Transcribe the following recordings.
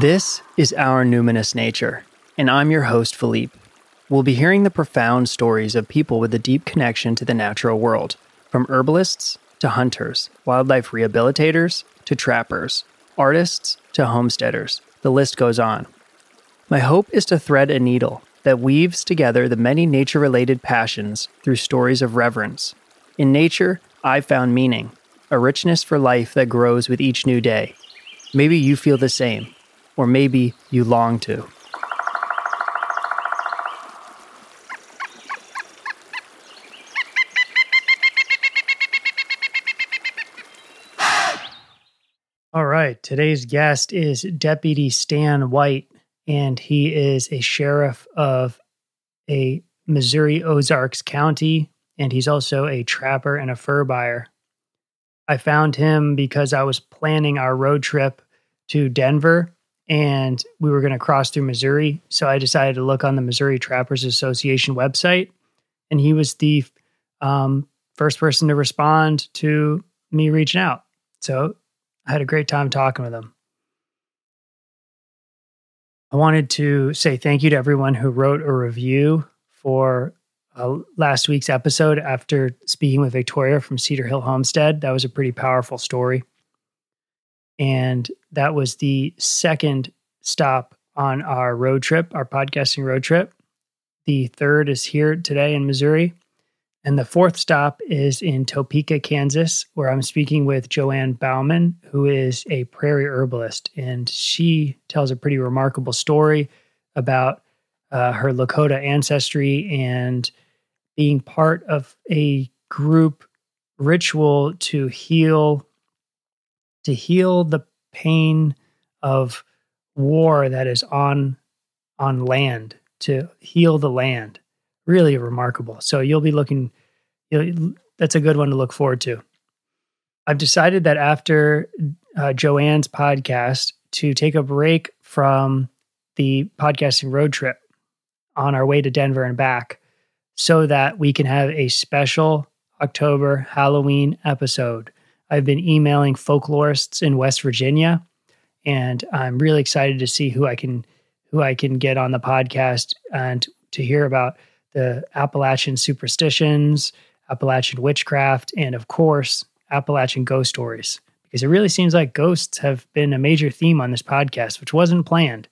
This is Our Numinous Nature, and I'm your host, Philippe. We'll be hearing the profound stories of people with a deep connection to the natural world, from herbalists to hunters, wildlife rehabilitators to trappers, artists to homesteaders. The list goes on. My hope is to thread a needle that weaves together the many nature related passions through stories of reverence. In nature, I found meaning, a richness for life that grows with each new day. Maybe you feel the same, or maybe you long to. All right, today's guest is Deputy Stan White, and he is a sheriff of a Missouri Ozarks County, and he's also a trapper and a fur buyer. I found him because I was planning our road trip to Denver and we were going to cross through Missouri. So I decided to look on the Missouri Trappers Association website, and he was the um, first person to respond to me reaching out. So I had a great time talking with him. I wanted to say thank you to everyone who wrote a review for uh, last week's episode after speaking with Victoria from Cedar Hill Homestead. That was a pretty powerful story. And that was the second stop on our road trip, our podcasting road trip. The third is here today in Missouri. And the fourth stop is in Topeka, Kansas, where I'm speaking with Joanne Bauman, who is a prairie herbalist. And she tells a pretty remarkable story about uh, her Lakota ancestry and being part of a group ritual to heal to heal the pain of war that is on on land to heal the land. Really remarkable. So you'll be looking you that's a good one to look forward to. I've decided that after uh, joanne's podcast to take a break from the podcasting road trip on our way to denver and back so that we can have a special october halloween episode I've been emailing folklorists in West Virginia, and I'm really excited to see who I can who I can get on the podcast and to hear about the Appalachian superstitions, Appalachian witchcraft, and of course, Appalachian ghost stories. Because it really seems like ghosts have been a major theme on this podcast, which wasn't planned.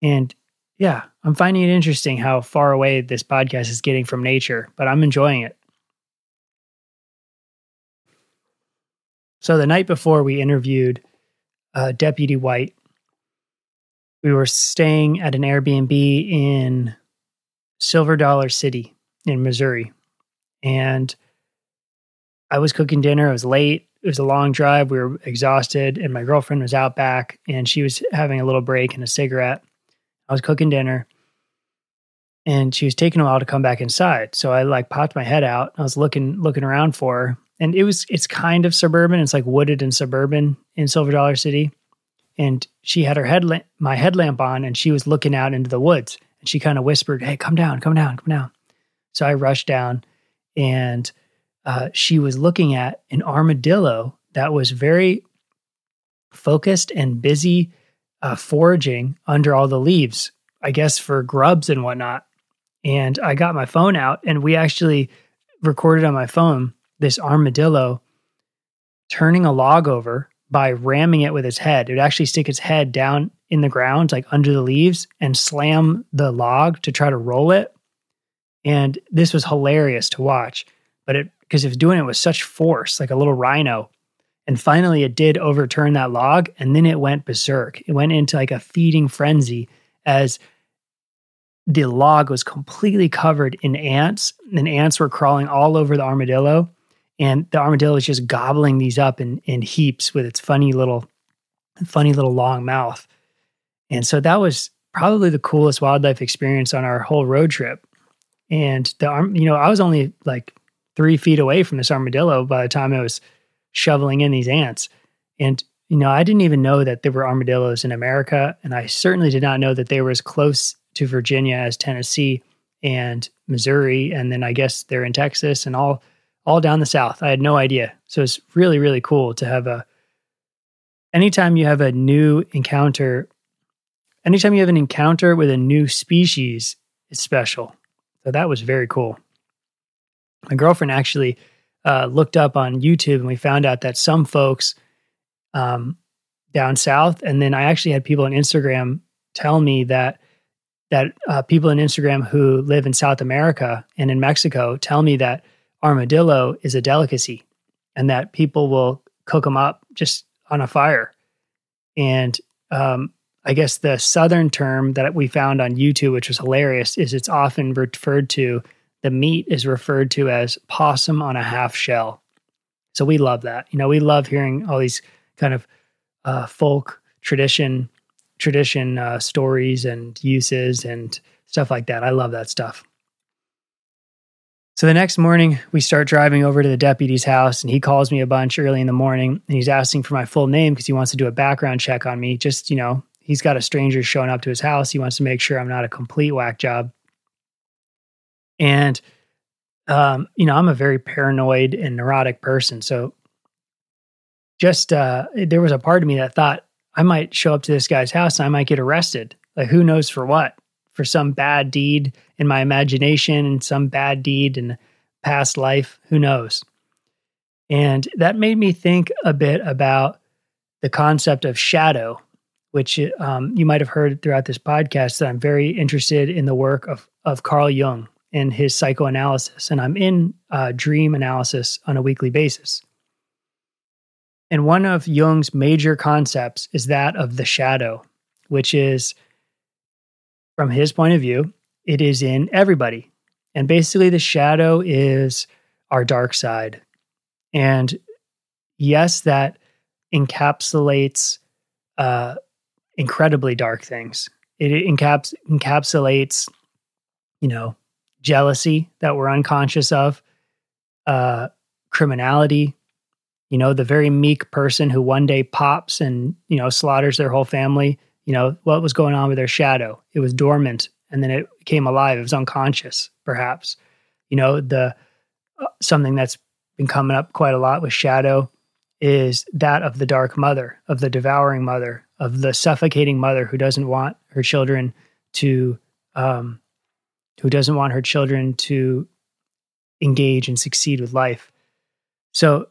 And yeah, I'm finding it interesting how far away this podcast is getting from nature, but I'm enjoying it. So the night before we interviewed uh, Deputy White, we were staying at an Airbnb in Silver Dollar City in Missouri. And I was cooking dinner. It was late. It was a long drive. We were exhausted. And my girlfriend was out back and she was having a little break and a cigarette. I was cooking dinner and she was taking a while to come back inside. So I like popped my head out. I was looking looking around for her and it was it's kind of suburban. It's like wooded and suburban in Silver Dollar City. And she had her headlamp, my headlamp on, and she was looking out into the woods. And she kind of whispered, "Hey, come down, come down, come down." So I rushed down, and uh, she was looking at an armadillo that was very focused and busy uh, foraging under all the leaves, I guess for grubs and whatnot. And I got my phone out, and we actually recorded on my phone this armadillo turning a log over by ramming it with its head. It would actually stick its head down in the ground, like under the leaves, and slam the log to try to roll it. And this was hilarious to watch, but it because it was doing it with such force, like a little rhino. And finally, it did overturn that log, and then it went berserk. It went into like a feeding frenzy as the log was completely covered in ants, and ants were crawling all over the armadillo and the armadillo is just gobbling these up in in heaps with its funny little funny little long mouth. And so that was probably the coolest wildlife experience on our whole road trip. And the arm you know i was only like three feet away from this armadillo by the time i was shoveling in these ants. And you know i didn't even know that there were armadillos in america and i certainly did not know that they were as close to virginia as tennessee and missouri and then i guess they're in texas and all all down the South. I had no idea. So it's really, really cool to have a anytime you have a new encounter, anytime you have an encounter with a new species, it's special. So that was very cool. My girlfriend actually uh, looked up on YouTube and we found out that some folks um, down south, and then I actually had people on Instagram tell me that that uh, people in Instagram who live in South America and in Mexico tell me that armadillo is a delicacy and that people will cook them up just on a fire. And um, I guess the southern term that we found on YouTube, which was hilarious, is it's often referred to, the meat is referred to as possum on a half shell. So we love that. You know, we love hearing all these kind of uh, folk tradition tradition uh, stories and uses and stuff like that. I love that stuff. So the next morning, we start driving over to the deputy's house, and he calls me a bunch early in the morning, and he's asking for my full name because he wants to do a background check on me. Just you know, he's got a stranger showing up to his house. He wants to make sure I'm not a complete whack job. And um, you know, I'm a very paranoid and neurotic person, so just uh, there was a part of me that thought I might show up to this guy's house and I might get arrested. Like, who knows for what? For some bad deed in my imagination and some bad deed in past life. Who knows? And that made me think a bit about the concept of shadow, which um, you might have heard throughout this podcast that I'm very interested in the work of, of Carl Jung and his psychoanalysis. And I'm in uh, dream analysis on a weekly basis. And one of Jung's major concepts is that of the shadow, which is, from his point of view, it is in everybody. And basically, the shadow is our dark side. And yes, that encapsulates uh, incredibly dark things. It encaps- encapsulates, you know, jealousy that we're unconscious of, uh, criminality, you know, the very meek person who one day pops and, you know, slaughters their whole family, you know, what was going on with their shadow? It was dormant and then it came alive. It was unconscious, perhaps. You know, the uh, something that's been coming up quite a lot with shadow is that of the dark mother, of the devouring mother, of the suffocating mother who doesn't want her children to um, who doesn't want her children to engage and succeed with life. So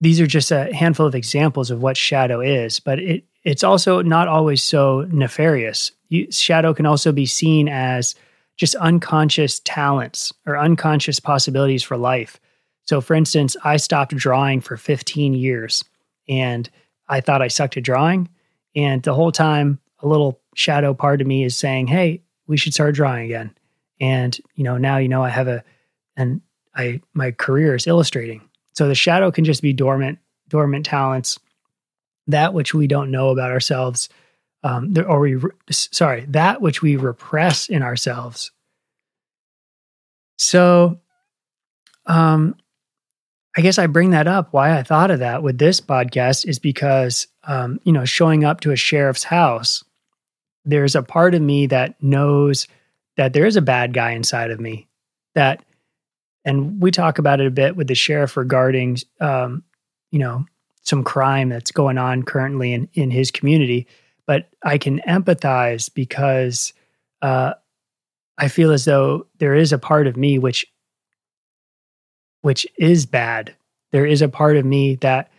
these are just a handful of examples of what shadow is, but it it's also not always so nefarious. You, shadow can also be seen as just unconscious talents or unconscious possibilities for life. So, for instance, I stopped drawing for 15 years and I thought I sucked at drawing. And the whole time, a little shadow part of me is saying, Hey, we should start drawing again. And, you know, now, you know, I have a, and I, my career is illustrating. So the shadow can just be dormant, dormant talents, that which we don't know about ourselves, um, or we, sorry, that which we repress in ourselves. So, um, I guess I bring that up. Why I thought of that with this podcast is because, um, you know, showing up to a sheriff's house, there's a part of me that knows that there is a bad guy inside of me that and we talk about it a bit with the sheriff regarding um, you know some crime that's going on currently in in his community. But i can empathize because uh, i feel as though there is a part of me which which is bad. There is a part of me that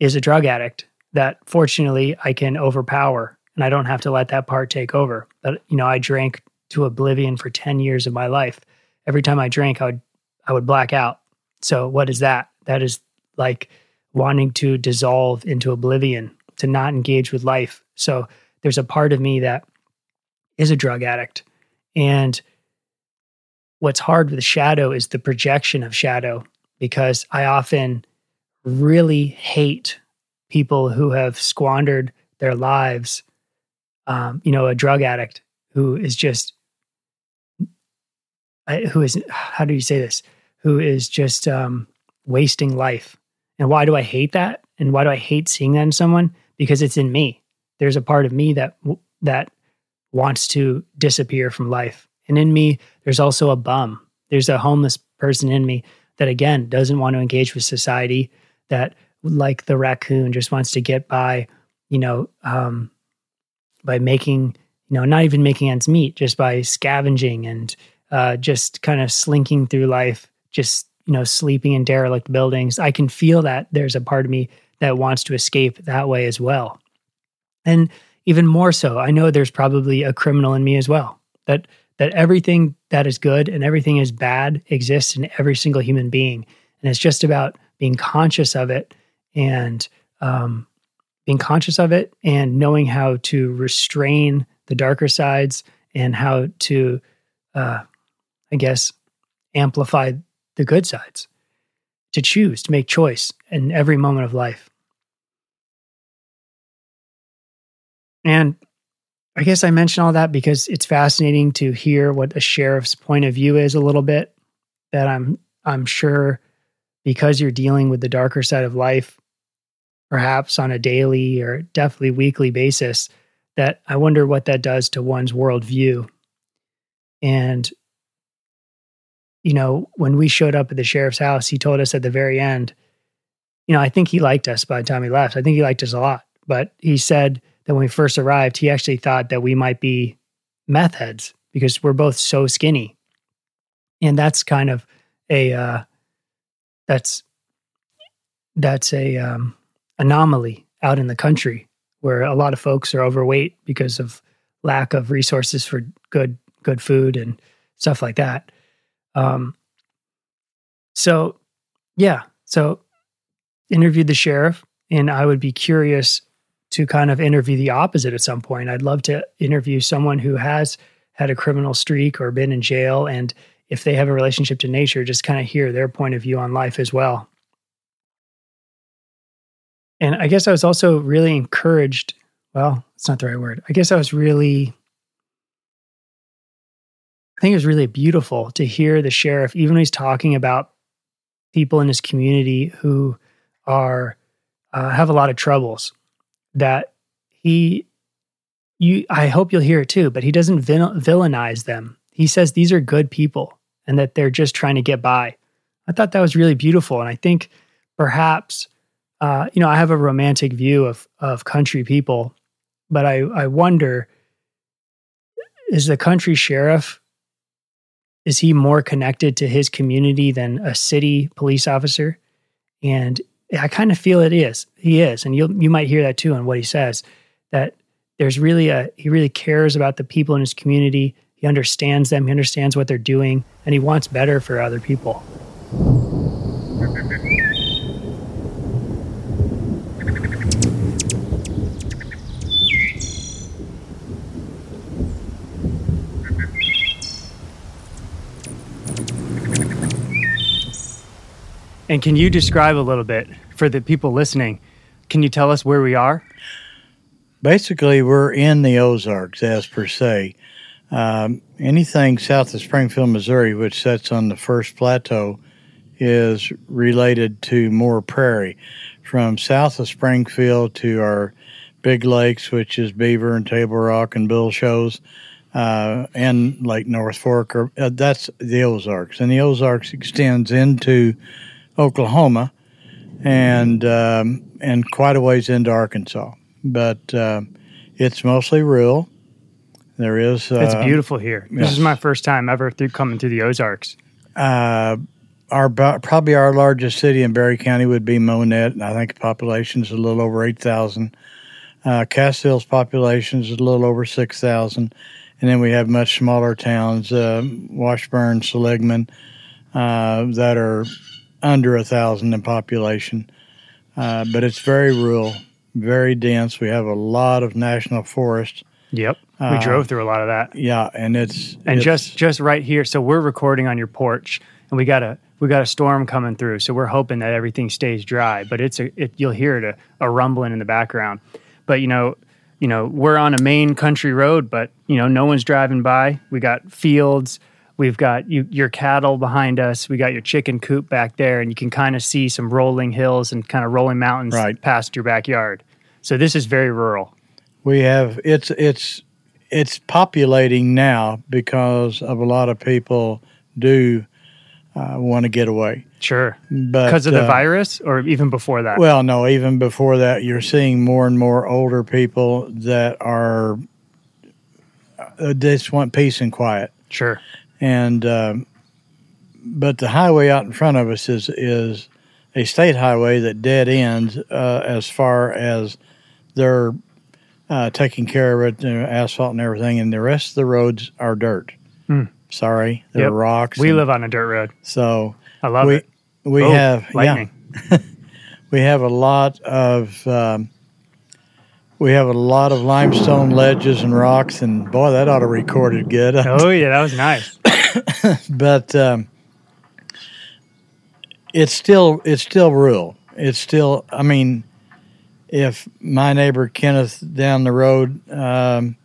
is a drug addict that fortunately i can overpower and i don't have to let that part take over. But you know i drank to oblivion for 10 years of my life. Every time i drank i would I would black out. So what is that? That is like wanting to dissolve into oblivion, to not engage with life. So there's a part of me that is a drug addict. And what's hard with shadow is the projection of shadow because I often really hate people who have squandered their lives. Um, you know, a drug addict who is just, who is, how do you say this? Who is just um, wasting life. And why do I hate that? And why do I hate seeing that in someone? Because it's in me. There's a part of me that that wants to disappear from life. And in me, there's also a bum. There's a homeless person in me that again doesn't want to engage with society, that like the raccoon, just wants to get by, you know, um, by making, you know, not even making ends meet, just by scavenging and uh, just kind of slinking through life, just, you know, sleeping in derelict buildings. I can feel that there's a part of me that wants to escape that way as well. And even more so, I know there's probably a criminal in me as well. That that everything that is good and everything is bad exists in every single human being, and it's just about being conscious of it and um, being conscious of it and knowing how to restrain the darker sides and how to, uh, I guess, amplify the good sides. To choose, to make choice in every moment of life. And I guess I mention all that because it's fascinating to hear what a sheriff's point of view is a little bit. That I'm I'm sure because you're dealing with the darker side of life, perhaps on a daily or definitely weekly basis, that I wonder what that does to one's worldview. And, you know, when we showed up at the sheriff's house, he told us at the very end, you know, I think he liked us by the time he left. I think he liked us a lot. But he said that when we first arrived, he actually thought that we might be meth heads because we're both so skinny. And that's kind of a, uh, that's, that's a, um, anomaly out in the country where a lot of folks are overweight because of lack of resources for good good food and stuff like that. Um, so yeah, so interviewed the sheriff, and I would be curious to kind of interview the opposite at some point. I'd love to interview someone who has had a criminal streak or been in jail, and if they have a relationship to nature, just kind of hear their point of view on life as well. And I guess I was also really encouraged. Well, it's not the right word. I guess I was really, I think it was really beautiful to hear the sheriff, even when he's talking about people in his community who are, uh, have a lot of troubles, that he, you, I hope you'll hear it too, but he doesn't villainize them. He says these are good people and that they're just trying to get by. I thought that was really beautiful. And I think perhaps uh, you know, I have a romantic view of of country people, but I I wonder is the country sheriff is he more connected to his community than a city police officer? And I kind of feel it is. He is, and you you might hear that too in what he says that there's really a he really cares about the people in his community. He understands them. He understands what they're doing, and he wants better for other people. And can you describe a little bit for the people listening? Can you tell us where we are? Basically, we're in the Ozarks, as per se. Um, anything south of Springfield, Missouri, which sits on the first plateau, is related to more prairie. From south of Springfield to our big lakes, which is Beaver and Table Rock and Bull Shoals, uh, and Lake North Fork, are, uh, that's the Ozarks. And the Ozarks extends into Oklahoma, and um, and quite a ways into Arkansas. But uh, it's mostly rural. There is. Uh, it's beautiful here. Yes. This is my first time ever through coming to the Ozarks. Uh, our probably our largest city in Barry County would be Monett, and I think the population is a little over eight thousand. Uh, Cassville's population is a little over six thousand, and then we have much smaller towns, uh, Washburn, Seligman, uh, that are under a thousand in population, uh, but it's very rural, very dense. We have a lot of national forest. Yep, we uh, drove through a lot of that. Yeah, and it's and it's, just just right here. So we're recording on your porch, and we got a we got a storm coming through. So we're hoping that everything stays dry. But it's a it, you'll hear it a, a rumbling in the background. But you know, you know, we're on a main country road, but you know, no one's driving by. We got fields We've got you, your cattle behind us. We got your chicken coop back there, and you can kind of see some rolling hills and kind of rolling mountains right. past your backyard. So this is very rural. We have it's it's it's populating now because of a lot of people do uh, want to get away. Sure. But Because of the uh, virus or even before that? Well, no, even before that, you're seeing more and more older people that are uh, just want peace and quiet. sure. And um, but the highway out in front of us is is a state highway that dead ends uh, as far as they're uh, taking care of it, you know, asphalt and everything, and the rest of the roads are dirt. Hmm. Sorry, they're Yep. rocks. We live on a dirt road. so I love we it. we Oh, have yeah lightning. we have a lot of um, we have a lot of limestone ledges and rocks, and boy, that ought to record it good. Oh, yeah, that was nice. but um, it's still it's still rural. It's still. I mean, if my neighbor Kenneth down the road um,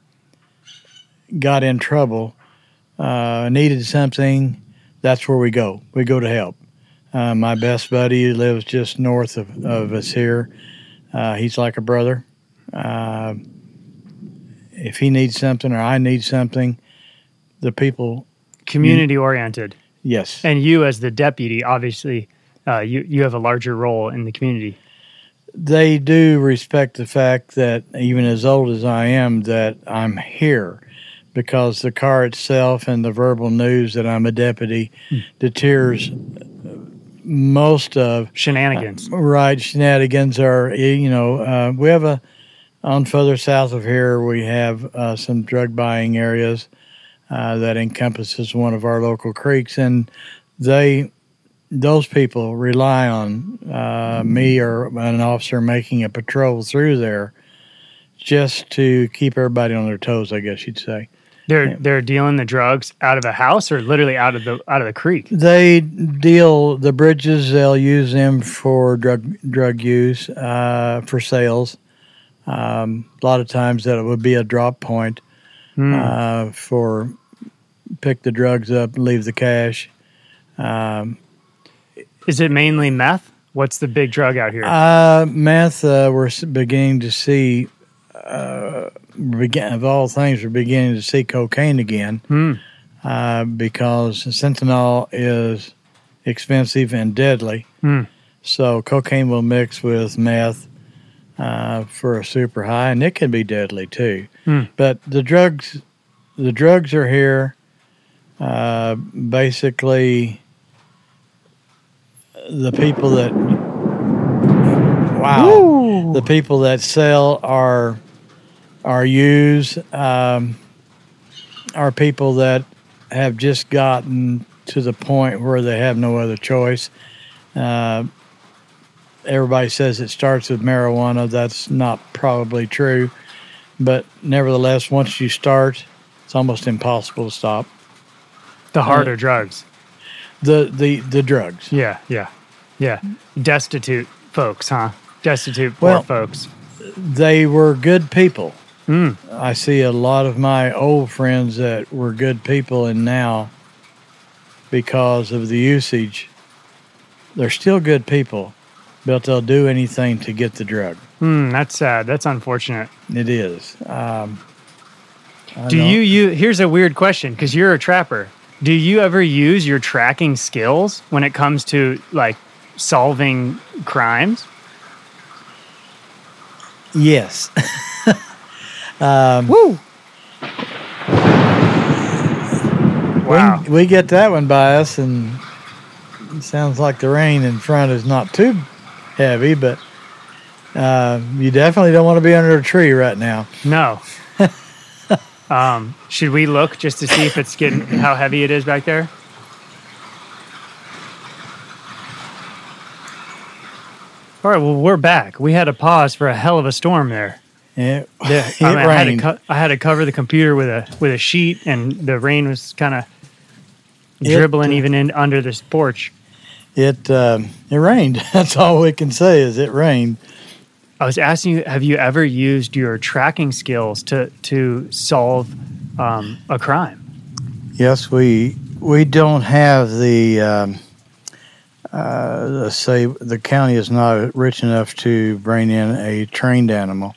got in trouble, uh, needed something, that's where we go. We go to help. Uh, my best buddy lives just north of, of us here. Uh, he's like a brother. Uh, if he needs something or I need something, the people, Community oriented. yes, And you, as the deputy, obviously, uh, you, you have a larger role in the community. they do respect the fact that even as old as I am, that I'm here because the car itself and the verbal news that I'm a deputy deters most of Shenanigans. right shenanigans are you know uh, we have a on further south of here we have uh, some drug buying areas uh, that encompasses one of our local creeks and they those people rely on uh, me or an officer making a patrol through there just to keep everybody on their toes i guess you'd say They're they're dealing the drugs out of the house or literally out of the out of the creek. They deal the bridges. They'll use them for drug drug use uh, for sales. Um, a lot of times that it would be a drop point Hmm. uh, for pick the drugs up and leave the cash. Um, Is it mainly meth? What's the big drug out here? uh, meth, uh, we're beginning to see. Uh, begin, of all things, we're beginning to see cocaine again. Uh, because fentanyl is expensive and deadly. Hmm. So cocaine will mix with meth uh, for a super high, and it can be deadly too. Hmm. But the drugs, the drugs are here. Uh, basically, the people that wow, Ooh. the people that sell are are used um, are people that have just gotten to the point where they have no other choice. Uh, everybody says it starts with marijuana. That's not probably true, but nevertheless, once you start, it's almost impossible to stop. the harder drugs. the the the drugs. Yeah, yeah, yeah. Destitute folks, huh? Destitute poor Well- folks. They were good people. Mm. I see a lot of my old friends that were good people, and now, because of the usage, they're still good people, but they'll do anything to get the drug. Hmm, that's sad. That's unfortunate. It is. Um, Do you you? Here's a weird question because you're a trapper. Do you ever use your tracking skills when it comes to like solving crimes? Yes. um, Woo! Wow. We, we get that one by us, and it sounds like the rain in front is not too heavy, but uh, you definitely don't want to be under a tree right now. No. um, should we look just to see if it's getting how heavy it is back there? All right, well, we're back. We had to pause for a hell of a storm there. It, Yeah, it I, mean, I had co- I had to cover the computer with a with a sheet, and the rain was kind of dribbling uh, even in under this porch. It um, it rained. That's all we can say is it rained. I was asking you, have you ever used your tracking skills to to solve um, a crime? Yes, we we don't have the um, uh, let's say the county is not rich enough to bring in a trained animal,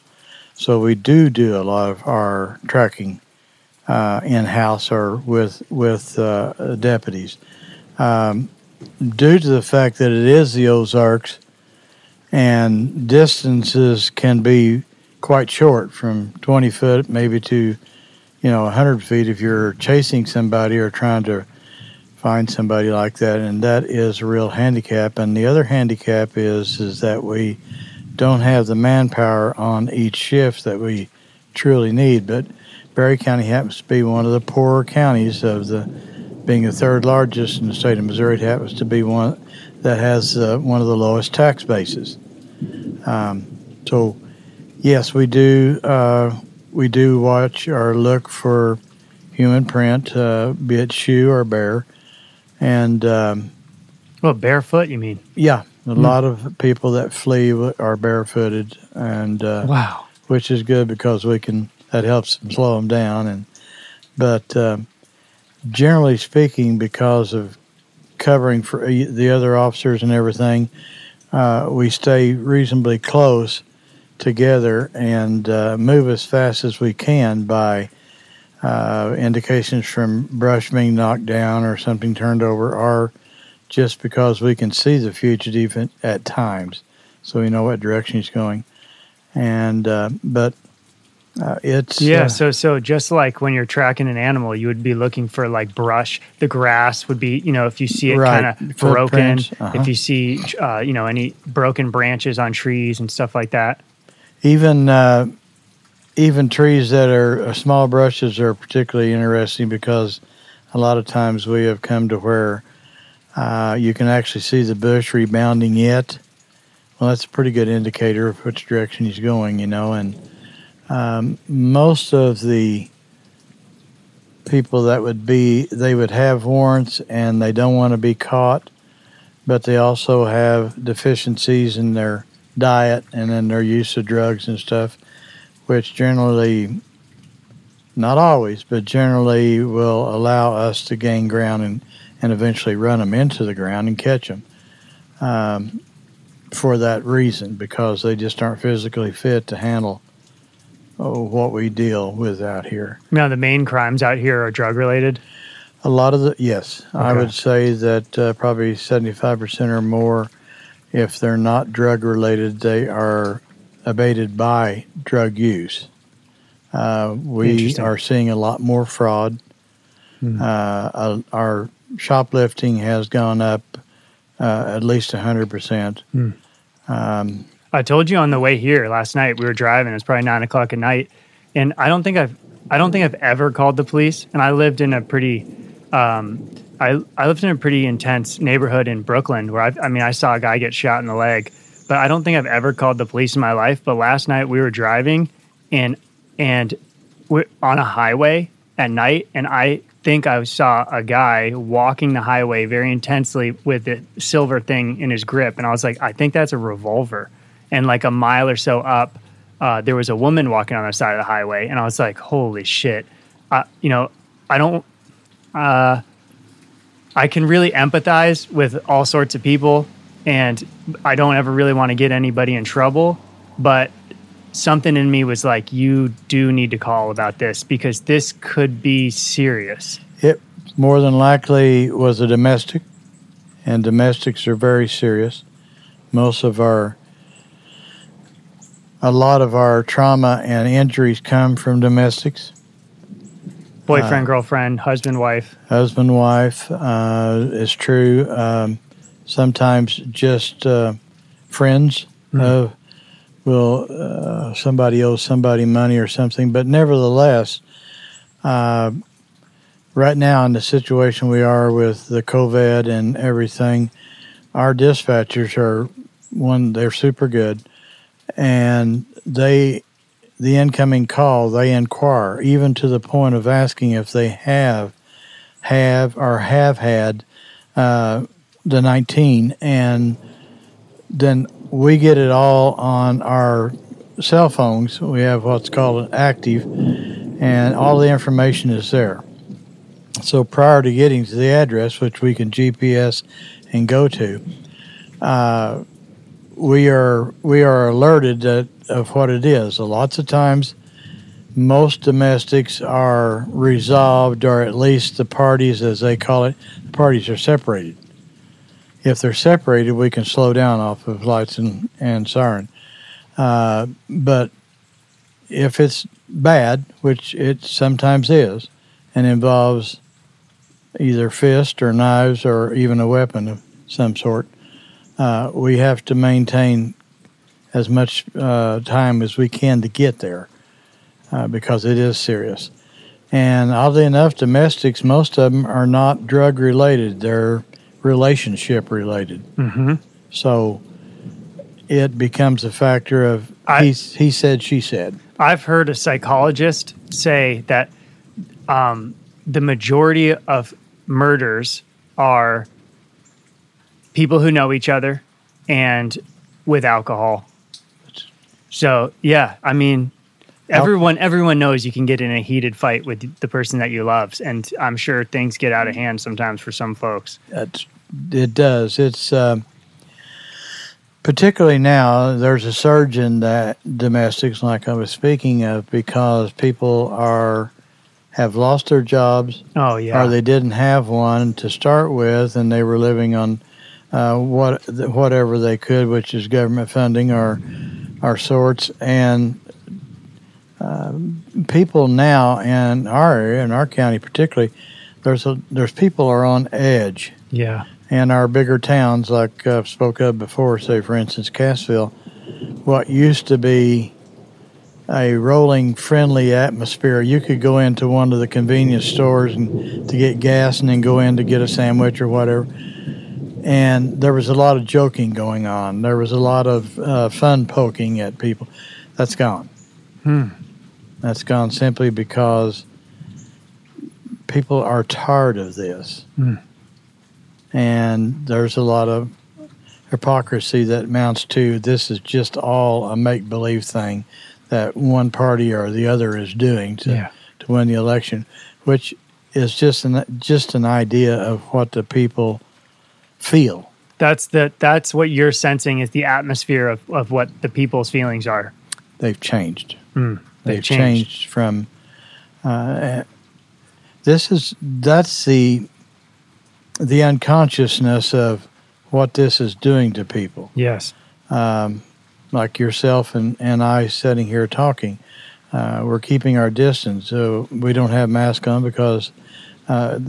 so we do do a lot of our tracking uh, in house or with with uh, deputies. Um, due to the fact that it is the Ozarks and distances can be quite short from 20 foot maybe to you know 100 feet if you're chasing somebody or trying to find somebody like that and that is a real handicap. And the other handicap is is that we don't have the manpower on each shift that we truly need. But Barry County happens to be one of the poorer counties of the being the third largest in the state of Missouri, it happens to be one that has uh, one of the lowest tax bases. Um, so, yes, we do uh, we do watch or look for human print, uh, be it shoe or bear, and um, well, barefoot. You mean? Yeah, a mm. lot of people that flee are barefooted, and uh, wow, which is good because we can that helps them slow them down, and but. Um, generally speaking, because of covering for the other officers and everything, uh, we stay reasonably close together and uh, move as fast as we can by uh, indications from brush being knocked down or something turned over, or just because we can see the fugitive at times, so we know what direction he's going. And uh, but uh, it's yeah. Uh, so so just like when you're tracking an animal, you would be looking for like brush. The grass would be you know if you see it right. kind of broken, uh-huh. if you see uh, you know any broken branches on trees and stuff like that. Even uh, even trees that are uh, small brushes are particularly interesting because a lot of times we have come to where uh, you can actually see the bush rebounding yet. Well, that's a pretty good indicator of which direction he's going, you know, and um, most of the people that would be they would have warrants and they don't want to be caught but they also have deficiencies in their diet and in their use of drugs and stuff which generally not always but generally will allow us to gain ground and, and eventually run them into the ground and catch them um, for that reason because they just aren't physically fit to handle oh, what we deal with out here. Now, the main crimes out here are drug related. A lot of the yes, okay. I would say that uh, probably seventy-five percent or more, if they're not drug related, they are abated by drug use. Uh, we are seeing a lot more fraud. Hmm. Uh, our shoplifting has gone up uh, at least hundred percent. Hmm. Um, I told you on the way here last night. We were driving. It was probably nine o'clock at night, and I don't think I've I don't think I've ever called the police. And I lived in a pretty um, I I lived in a pretty intense neighborhood in Brooklyn where I I mean I saw a guy get shot in the leg, but I don't think I've ever called the police in my life. But last night we were driving and and we're on a highway at night, and I think I saw a guy walking the highway very intensely with the silver thing in his grip, and I was like, I think that's a revolver and like a mile or so up, uh, there was a woman walking on the side of the highway, and I was like, "Holy shit!" Uh, you know, I don't. Uh, I can really empathize with all sorts of people, and I don't ever really want to get anybody in trouble. But something in me was like, "You do need to call about this because this could be serious." It more than likely was a domestic, and domestics are very serious. Most of our a lot of our trauma and injuries come from domestics. Boyfriend, uh, girlfriend, husband, wife. Husband, wife uh, is true. Um, sometimes just uh, friends mm. will uh, somebody owes somebody money or something, but nevertheless, uh, right now in the situation we are with the COVID and everything, our dispatchers are one. They're super good and they the incoming call they inquire even to the point of asking if they have have or have had uh, the 19 and then we get it all on our cell phones. We have what's called an active and all the information is there. So prior to getting to the address which we can gps and go to uh, we are we are alerted that, of what it is. So lots of times, most domestics are resolved, or at least the parties, as they call it, the parties are separated. if they're separated, we can slow down off of lights and, and siren. Uh, but if it's bad, which it sometimes is, and involves either fist or knives or even a weapon of some sort, uh, we have to maintain as much uh, time as we can to get there uh, because it is serious. And oddly enough, domestics, most of them are not drug related, they're relationship related. Mm-hmm. So it becomes a factor of I- he, he said, she said. I've heard a psychologist say that um, the majority of murders are people who know each other and with alcohol. So yeah, I mean, everyone everyone knows you can get in a heated fight with the person that you love, and I'm sure things get out of hand sometimes for some folks. It does. It's um, particularly now. There's a surge in that domestics, like I was speaking of, because people are have lost their jobs, Oh yeah, or they didn't have one to start with, and they were living on uh, what whatever they could, which is government funding or or sorts, and. Um, people now in our area, in our county particularly, there's a there's people are on edge yeah, and our bigger towns, like I've spoke of before, say for instance Cassville, what used to be a rolling, friendly atmosphere. You could go into one of the convenience stores and to get gas, and then go in to get a sandwich or whatever. And there was a lot of joking going on. There was a lot of uh, fun poking at people. That's gone. Hmm. That's gone simply because people are tired of this Hmm. and there's a lot of hypocrisy that amounts to this is just all a make believe thing that one party or the other is doing to, yeah. to win the election, which is just an just an idea of what the people feel. That's the that's what you're sensing is the atmosphere of, of what the people's feelings are. They've changed. Hmm. They've, They've changed. changed. from. Uh, this is that's the the unconsciousness of what this is doing to people. Yes. um, like yourself and, and I sitting here talking. Uh, we're keeping our distance, so we don't have masks on because uh,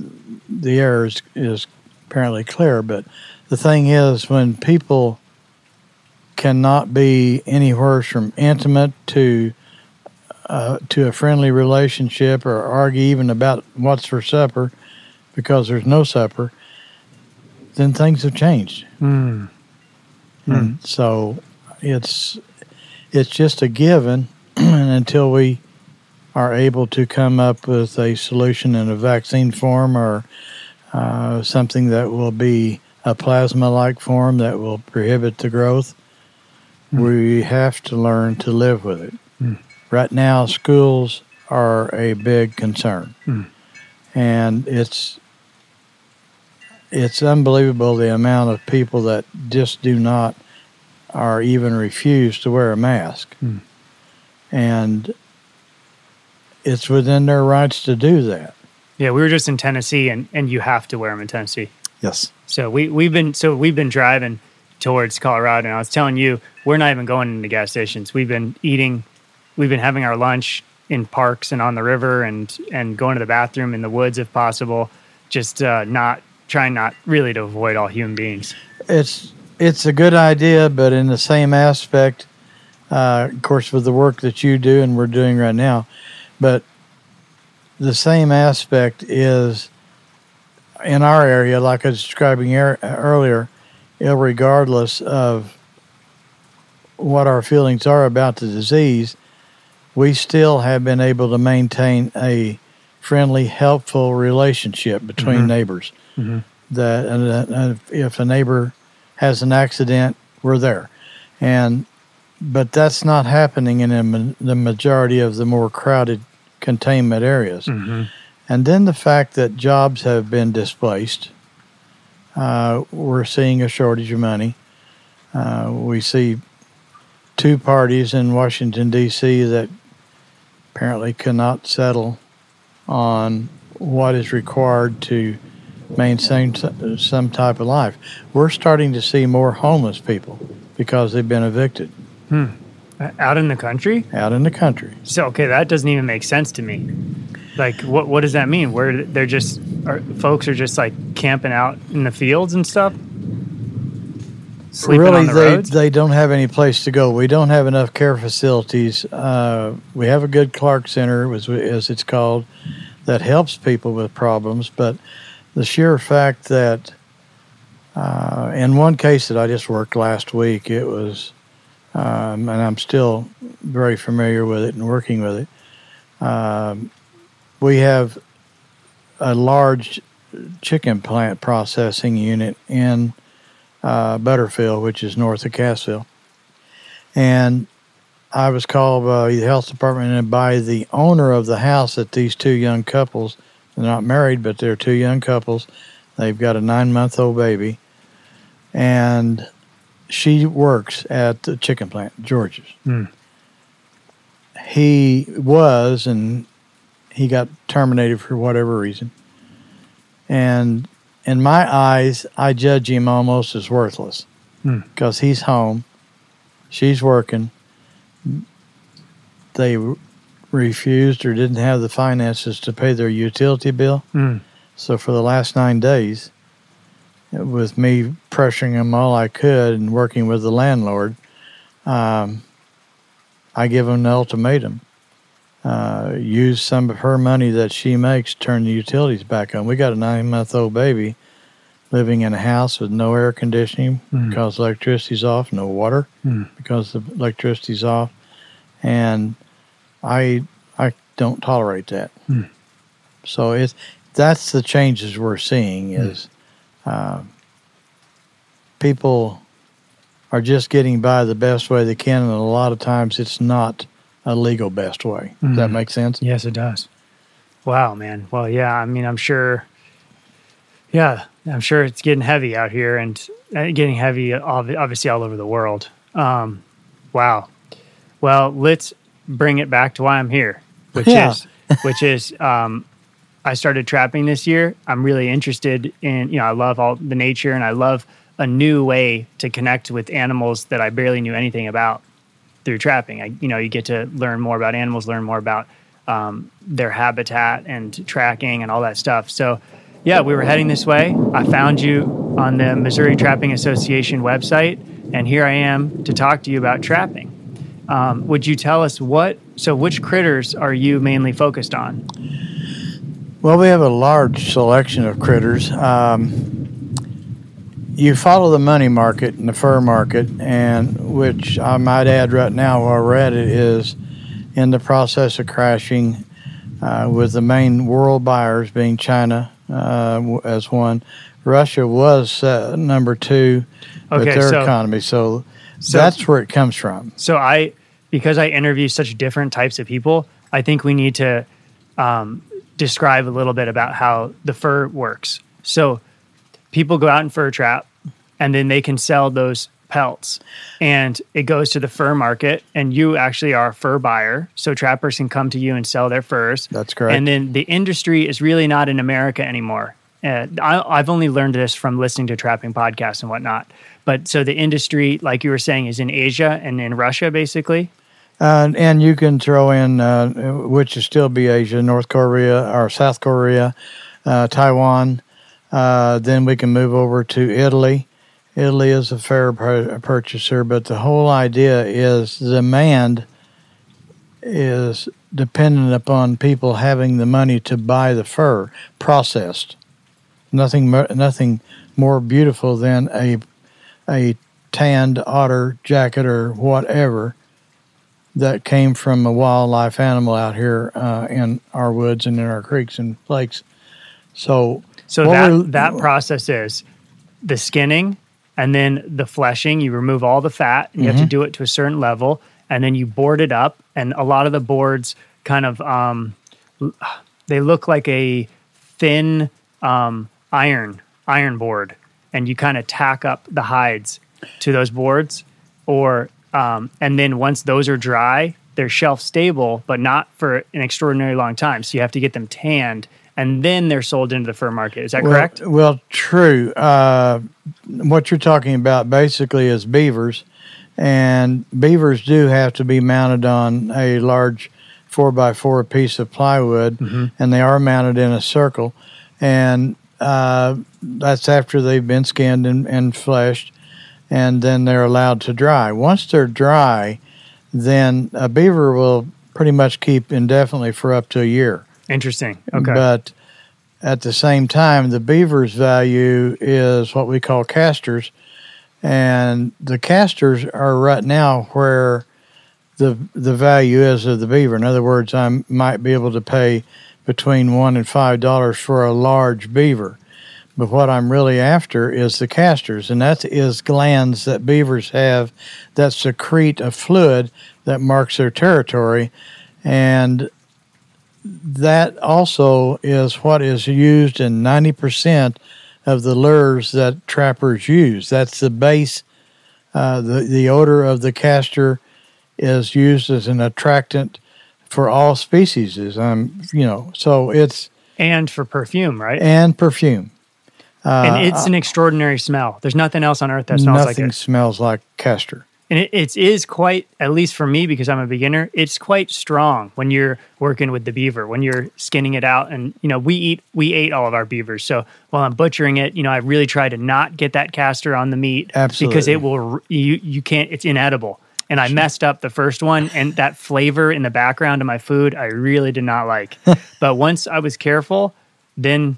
the air is, is apparently clear. But the thing is, when people cannot be anywhere from intimate to uh, to a friendly relationship or argue even about what's for supper because there's no supper, then things have changed. Hmm. And so it's it's just a given and until we are able to come up with a solution in a vaccine form or uh, something that will be a plasma like form that will prohibit the growth, we have to learn to live with it. Mm. Right now, schools are a big concern. Mm. And it's it's unbelievable the amount of people that just do not or even refuse to wear a mask. Hmm. And it's within their rights to do that. Yeah, we were just in Tennessee, and, and you have to wear them in Tennessee. Yes. So we we've been so we've been driving towards Colorado, and I was telling you we're not even going into gas stations. We've been eating, we've been having our lunch in parks and on the river, and and going to the bathroom in the woods if possible. Just uh, not trying not really to avoid all human beings. It's it's a good idea, but in the same aspect, uh, of course, with the work that you do and we're doing right now, but the same aspect is in our area, like I was describing er- earlier, regardless of what our feelings are about the disease, we still have been able to maintain a friendly, helpful relationship between Mhm. neighbors. Mhm. That uh, if a neighbor has an accident, we're there, and but that's not happening in ma- the majority of the more crowded containment areas. Mm-hmm. And then the fact that jobs have been displaced, uh, we're seeing a shortage of money. Uh, we see two parties in Washington, D.C. that apparently cannot settle on what is required to maintain some type of life. We're starting to see more homeless people because they've been evicted Uh, Out in the country? out in the country. So okay, that doesn't even make sense to me. Like, what what does that mean? Where they're just are, folks are just like camping out in the fields and stuff, sleeping really, the they, roads. they don't have any place to go. We don't have enough care facilities. Uh, we have a good Clark Center, as, as it's called, that helps people with problems. But the sheer fact that, uh, in one case that I just worked last week, it was, um, and I'm still very familiar with it and working with it. Um, we have a large chicken plant processing unit in uh, Butterfield, which is north of Cassville. And I was called by the health department and by the owner of the house that these two young couples, they're not married, but they're two young couples. They've got a nine month old baby. And she works at the chicken plant, George's. Hmm. He was, and he got terminated for whatever reason. And in my eyes, I judge him almost as worthless Hmm. because he's home, she's working. They refused or didn't have the finances to pay their utility bill. Mm. So for the last nine days, with me pressuring them all I could and working with the landlord, um, I give them an ultimatum. Uh, use some of her money that she makes to turn the utilities back on. We got a nine month old baby living in a house with no air conditioning Mm. because electricity's off, no water Mm. because the electricity's off, and I I don't tolerate that. Mm. So it's that's the changes we're seeing is uh, people are just getting by the best way they can, and a lot of times it's not a legal best way. Does that Mhm. make sense? Yes, it does. Wow, man. Well, yeah. I mean, I'm sure. Yeah, I'm sure it's getting heavy out here and uh, getting heavy, obviously, all over the world. Um, wow. Well, let's bring it back to why I'm here, which Yeah. is, which is, um, I started trapping this year. I'm really interested in, you know, I love all the nature and I love a new way to connect with animals that I barely knew anything about through trapping. I, you know, you get to learn more about animals, learn more about um, their habitat and tracking and all that stuff. So, yeah, we were heading this way. I found you on the Missouri Trapping Association website, and here I am to talk to you about trapping. Um, would you tell us what? So, which critters are you mainly focused on? Well, we have a large selection of critters. Um, you follow the money market and the fur market, and which I might add right now while we're at it is in the process of crashing, uh, with the main world buyers being China uh, as one. Russia was uh, number two with their so- economy, so, So- that's where it comes from. So I, because I interview such different types of people, I think we need to um, describe a little bit about how the fur works. So people go out and fur trap, and then they can sell those pelts, and it goes to the fur market, and you actually are a fur buyer. So trappers can come to you and sell their furs. That's correct. And then the industry is really not in America anymore. Uh, I, I've only learned this from listening to trapping podcasts and whatnot. But so the industry, like you were saying, is in Asia and in Russia, basically. And you can throw in, uh, which is still be Asia, North Korea or South Korea, uh, Taiwan. Uh, then we can move over to Italy. Italy is a fair pur- purchaser, but the whole idea is demand is dependent upon people having the money to buy the fur processed. Nothing, nothing more beautiful than a a tanned otter jacket or whatever that came from a wildlife animal out here uh, in our woods and in our creeks and lakes. So, So that that process is the skinning and then the fleshing. You remove all the fat. And you have to do it to a certain level, and then you board it up. And a lot of the boards kind of um, they look like a thin um, iron iron board, and you kind of tack up the hides to those boards, or um, and then once those are dry, they're shelf stable, but not for an extraordinarily long time. So you have to get them tanned and then they're sold into the fur market. Is that well, correct? Well, true. Uh, what you're talking about basically is beavers, and beavers do have to be mounted on a large four by four piece of plywood, Mm-hmm. and they are mounted in a circle, and uh, that's after they've been skinned and, and fleshed, and then they're allowed to dry. Once they're dry, then a beaver will pretty much keep indefinitely for up to a year. Interesting. Okay. But at the same time, the beaver's value is what we call castors, and the castors are right now where the the value is of the beaver. In other words, I might be able to pay between one and five dollars for a large beaver. But what I'm really after is the castors, and that is glands that beavers have that secrete a fluid that marks their territory. And that also is what is used in 90% of the lures that trappers use. That's the base. Uh, the, the odor of the castor is used as an attractant for all species. Um, you know, so it's and for perfume, right? and perfume. Uh, and it's an extraordinary smell. There's nothing else on earth that smells like nothing it. smells like castor. And it, it is quite, at least for me, because I'm a beginner, it's quite strong when you're working with the beaver, when you're skinning it out. And, you know, we eat, we ate all of our beavers. So while I'm butchering it, you know, I really try to not get that castor on the meat Absolutely. because it will, you, you can't, it's inedible. And I messed up the first one and that flavor in the background of my food, I really did not like. but once I was careful, then,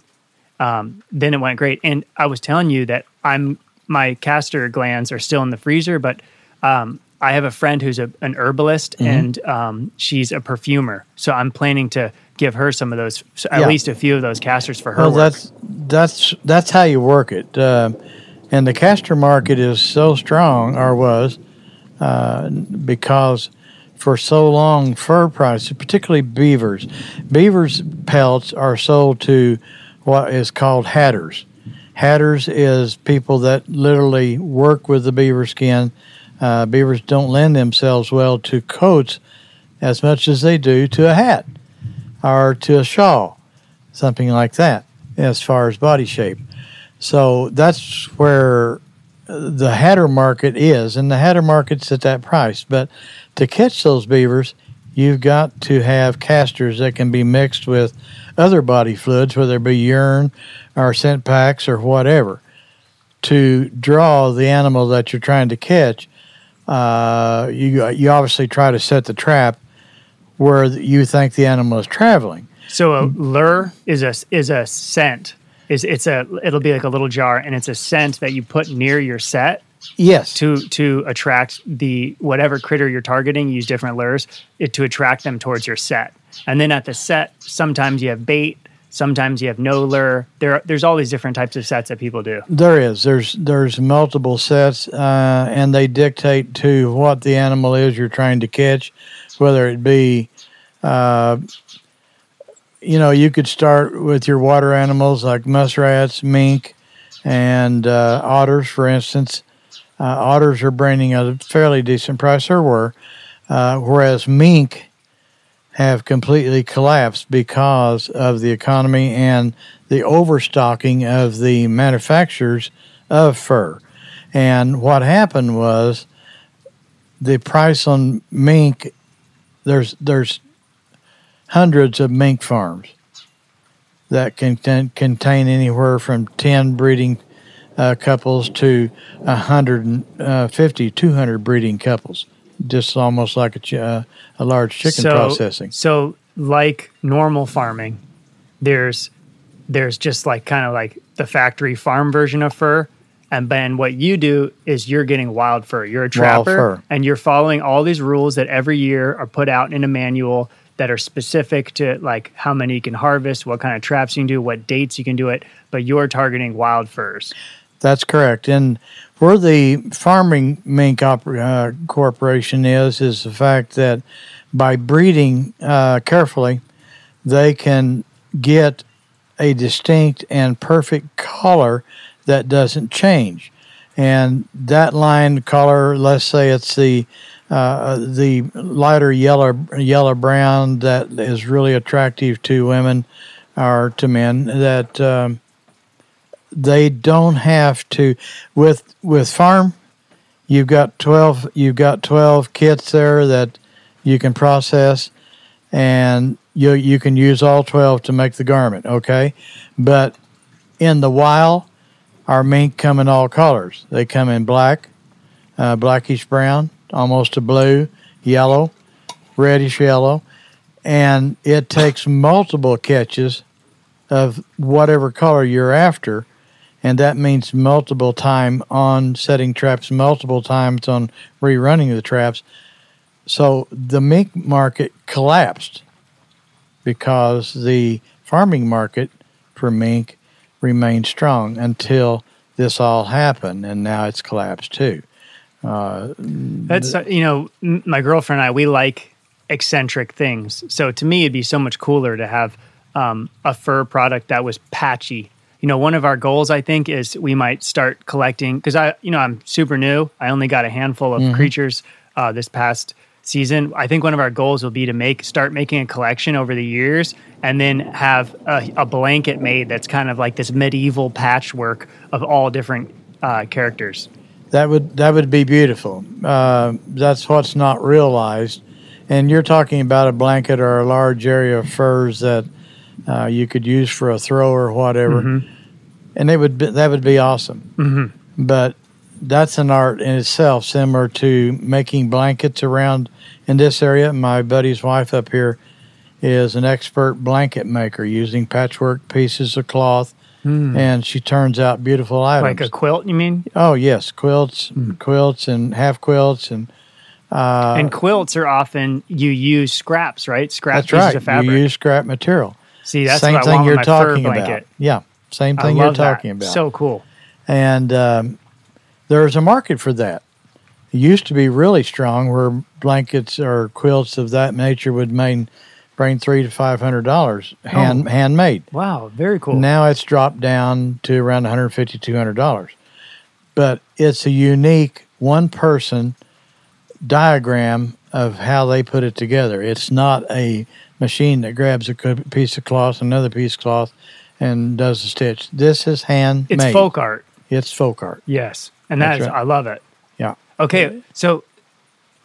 um, then it went great. And I was telling you that I'm, my castor glands are still in the freezer, but um, I have a friend who's a, an herbalist Mm-hmm. and um, she's a perfumer. So I'm planning to give her some of those, so at Yeah. least a few of those castors for her Well, work. that's that's that's how you work it. Uh, and the castor market is so strong, or was, uh, because for so long fur prices, particularly beavers, beavers pelts are sold to what is called hatters. Hatters is people that literally work with the beaver skin. Uh, beavers don't lend themselves well to coats as much as they do to a hat or to a shawl, something like that, as far as body shape. So that's where the hatter market is, and the hatter market's at that price. But to catch those beavers, you've got to have castors that can be mixed with other body fluids, whether it be urine or scent packs or whatever, to draw the animal that you're trying to catch. Uh, you you obviously try to set the trap where you think the animal is traveling. So a lure is a is a scent. Is it's a it'll be like a little jar and it's a scent that you put near your set Yes, to to attract the whatever critter you're targeting. Use different lures it, to attract them towards your set. And then at the set, sometimes you have bait, sometimes you have no lure. There there's all these different types of sets that people do. There is. There's there's multiple sets, uh, and they dictate to what the animal is you're trying to catch, whether it be, uh, you know, you could start with your water animals like muskrats, mink, and uh, otters, for instance. Uh, otters are bringing a fairly decent price, or were, uh, whereas mink have completely collapsed because of the economy and the overstocking of the manufacturers of fur. And what happened was the price on mink there's there's hundreds of mink farms that can, contain anywhere from 10 breeding uh, couples to 150 200 breeding couples just almost like a, ch- uh, a large chicken so, processing So like normal farming, there's there's just like kind of like the factory farm version of fur. And then what you do is you're getting wild fur. You're a trapper and you're following all these rules that every year are put out in a manual that are specific to like how many you can harvest, what kind of traps you can do, what dates you can do it, but you're targeting wild furs. That's correct. And where the farming mink oper- uh, corporation is, is the fact that by breeding uh, carefully, they can get a distinct and perfect color that doesn't change. And that line color, let's say it's the uh, the lighter yellow yellow brown that is really attractive to women or to men that um, they don't have to with with farm. You've got twelve. You've got twelve kits there that you can process, and you you can use all twelve to make the garment. Okay, but in the wild, our mink come in all colors. They come in black, uh, blackish brown, almost a blue, yellow, reddish yellow, and it takes multiple catches of whatever color you're after and that means multiple time on setting traps multiple times on rerunning the traps so the mink market collapsed because the farming market for mink remained strong until this all happened and now it's collapsed too uh, that's uh, you know my girlfriend and i we like eccentric things so to me it'd be so much cooler to have um, a fur product that was patchy. You know, one of our goals I think is we might start collecting because I, you know, I'm super new. I only got a handful of mm-hmm. creatures uh, this past season. I think one of our goals will be to make start making a collection over the years, and then have a, a blanket made that's kind of like this medieval patchwork of all different uh, characters. That would that would be beautiful. Uh, that's what's not realized, and you're talking about a blanket or a large area of furs that uh, you could use for a throw or whatever, mm-hmm. and they would be, that would be awesome. Mm-hmm. But that's an art in itself, similar to making blankets around in this area. My buddy's wife up here is an expert blanket maker using patchwork pieces of cloth. Mm. And she turns out beautiful items. Like a quilt, you mean? Oh yes, quilts, mm. quilts, and half quilts, and uh, and quilts are often you use scraps, right? Scrap that's pieces right. of fabric. You use scrap material. See, that's same thing you're talking about. Yeah, same thing you're talking that. about. So cool. And um, there's a market for that. It used to be really strong, where blankets or quilts of that nature would main, bring three to five hundred dollars hand oh. handmade. Wow, very cool. Now it's dropped down to around 150 200 dollars, but it's a unique one person diagram of how they put it together. It's not a machine that grabs a piece of cloth, another piece of cloth, and does the stitch. This is hand. It's folk art. It's folk art. Yes, and that That's is, right. I love it. Yeah. Okay, so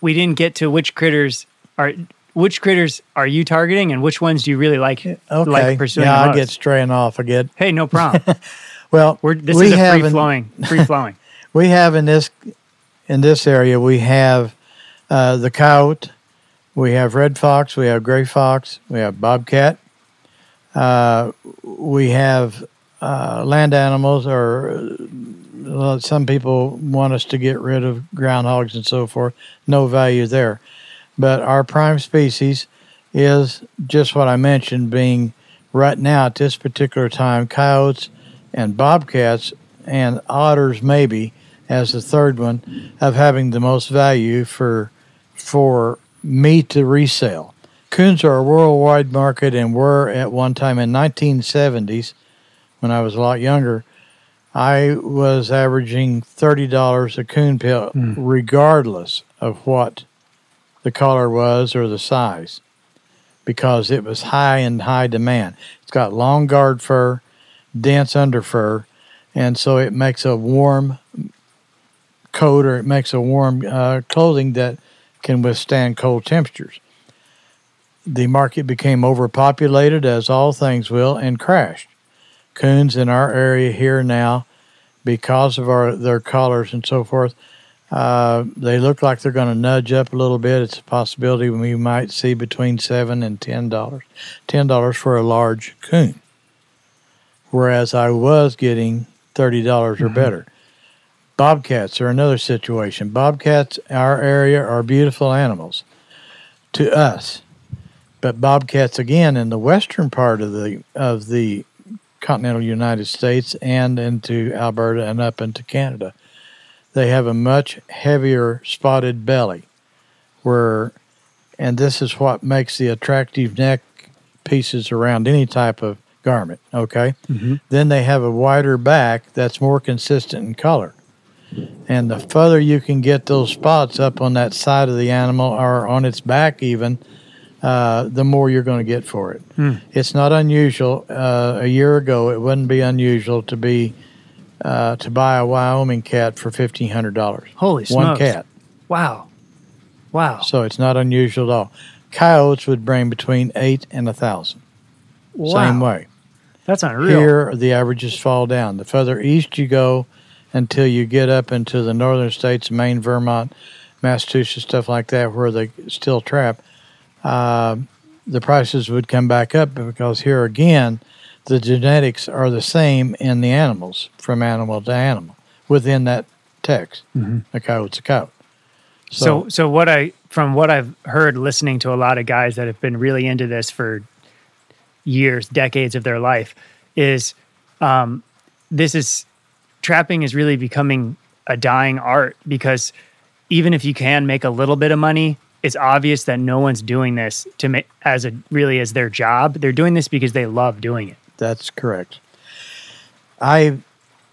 we didn't get to which critters are which critters are you targeting, and which ones do you really like? Okay. Like pursuing yeah, I get straying off. I get. Hey, no problem. well, We're, this we is a free flowing, free flowing. we have in this in this area we have uh, the coyote we have red fox, we have gray fox, we have bobcat, uh, we have uh, land animals, or well, some people want us to get rid of groundhogs and so forth. No value there. But our prime species is just what I mentioned, being right now at this particular time coyotes and bobcats and otters, maybe as the third one, of having the most value for for meat to resale. Coons are a worldwide market and were at one time in 1970s when I was a lot younger. I was averaging $30 a coon pill mm. regardless of what the color was or the size because it was high in high demand. It's got long guard fur, dense under fur, and so it makes a warm coat or it makes a warm uh, clothing that can withstand cold temperatures. The market became overpopulated, as all things will, and crashed. Coons in our area here now, because of our their collars and so forth, uh, they look like they're going to nudge up a little bit. It's a possibility we might see between seven and ten dollars. Ten dollars for a large coon, whereas I was getting thirty dollars or mm-hmm. better. Bobcats are another situation. Bobcats, our area, are beautiful animals to us, but bobcats again in the western part of the of the continental United States and into Alberta and up into Canada, they have a much heavier spotted belly, where, and this is what makes the attractive neck pieces around any type of garment. Okay, mm-hmm. then they have a wider back that's more consistent in color and the further you can get those spots up on that side of the animal or on its back, even, uh, the more you're going to get for it. It's not unusual. Uh, a year ago, it wouldn't be unusual to be uh, to buy a Wyoming cat for fifteen hundred dollars. Holy smokes! One cat. Wow. Wow. So it's not unusual at all. Coyotes would bring between eight and a thousand. wow. Same way. That's unreal. Here, the averages fall down. The further east you go, until you get up into the northern states, Maine, Vermont, Massachusetts, stuff like that, where they still trap, uh, the prices would come back up because here again, the genetics are the same in the animals from animal to animal within that text. A coyote's a coyote. So, so what I from what I've heard listening to a lot of guys that have been really into this for years, decades of their life, is um, this is trapping is really becoming a dying art because even if you can make a little bit of money, it's obvious that no one's doing this to make as a really as their job. They're doing this because they love doing it. that's correct. I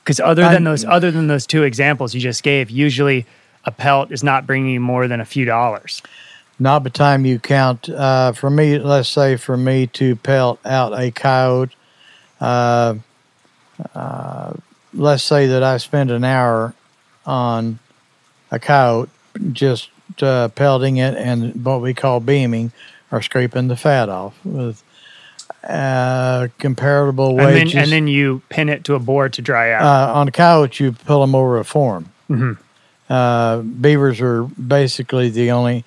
Because other I'm- than those other than those two examples you just gave, usually a pelt is not bringing you more than a few dollars. not by time you count uh, for me let's say for me to pelt out a coyote uh, uh, let's say that i spend an hour on a coyote just uh, pelting it and what we call beaming or scraping the fat off with uh, comparable and wages then and then you pin it to a board to dry out. uh, on a coyote you pull them over a form Mhm. uh, beavers are basically the only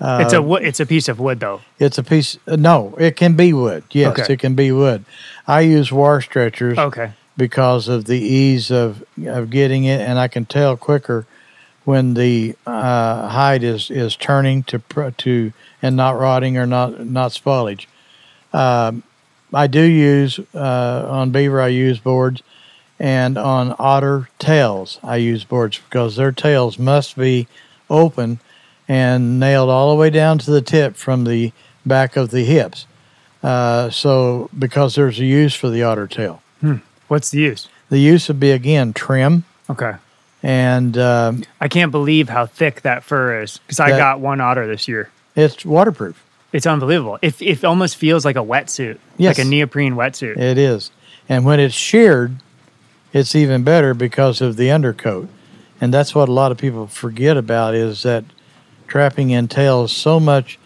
uh, it's a it's a piece of wood though. It's a piece. uh, No, it can be wood. Yes, Okay. it can be wood. I use wire stretchers Okay. Because of the ease of of getting it, and I can tell quicker when the uh, hide is is turning to to and not rotting or not not spoilage. Um, I do use uh, on beaver. I use boards, and on otter tails I use boards because their tails must be open and nailed all the way down to the tip from the back of the hips. Uh, so because there's a use for the otter tail. What's the use? The use would be again trim Okay. and um, I can't believe how thick that fur is because I That- got one otter this year. it's waterproof. It's unbelievable. It, it almost feels like a wetsuit, Yes. like a neoprene wetsuit. It is. And when it's sheared, it's even better because of the undercoat. And that's what a lot of people forget about is that trapping entails so much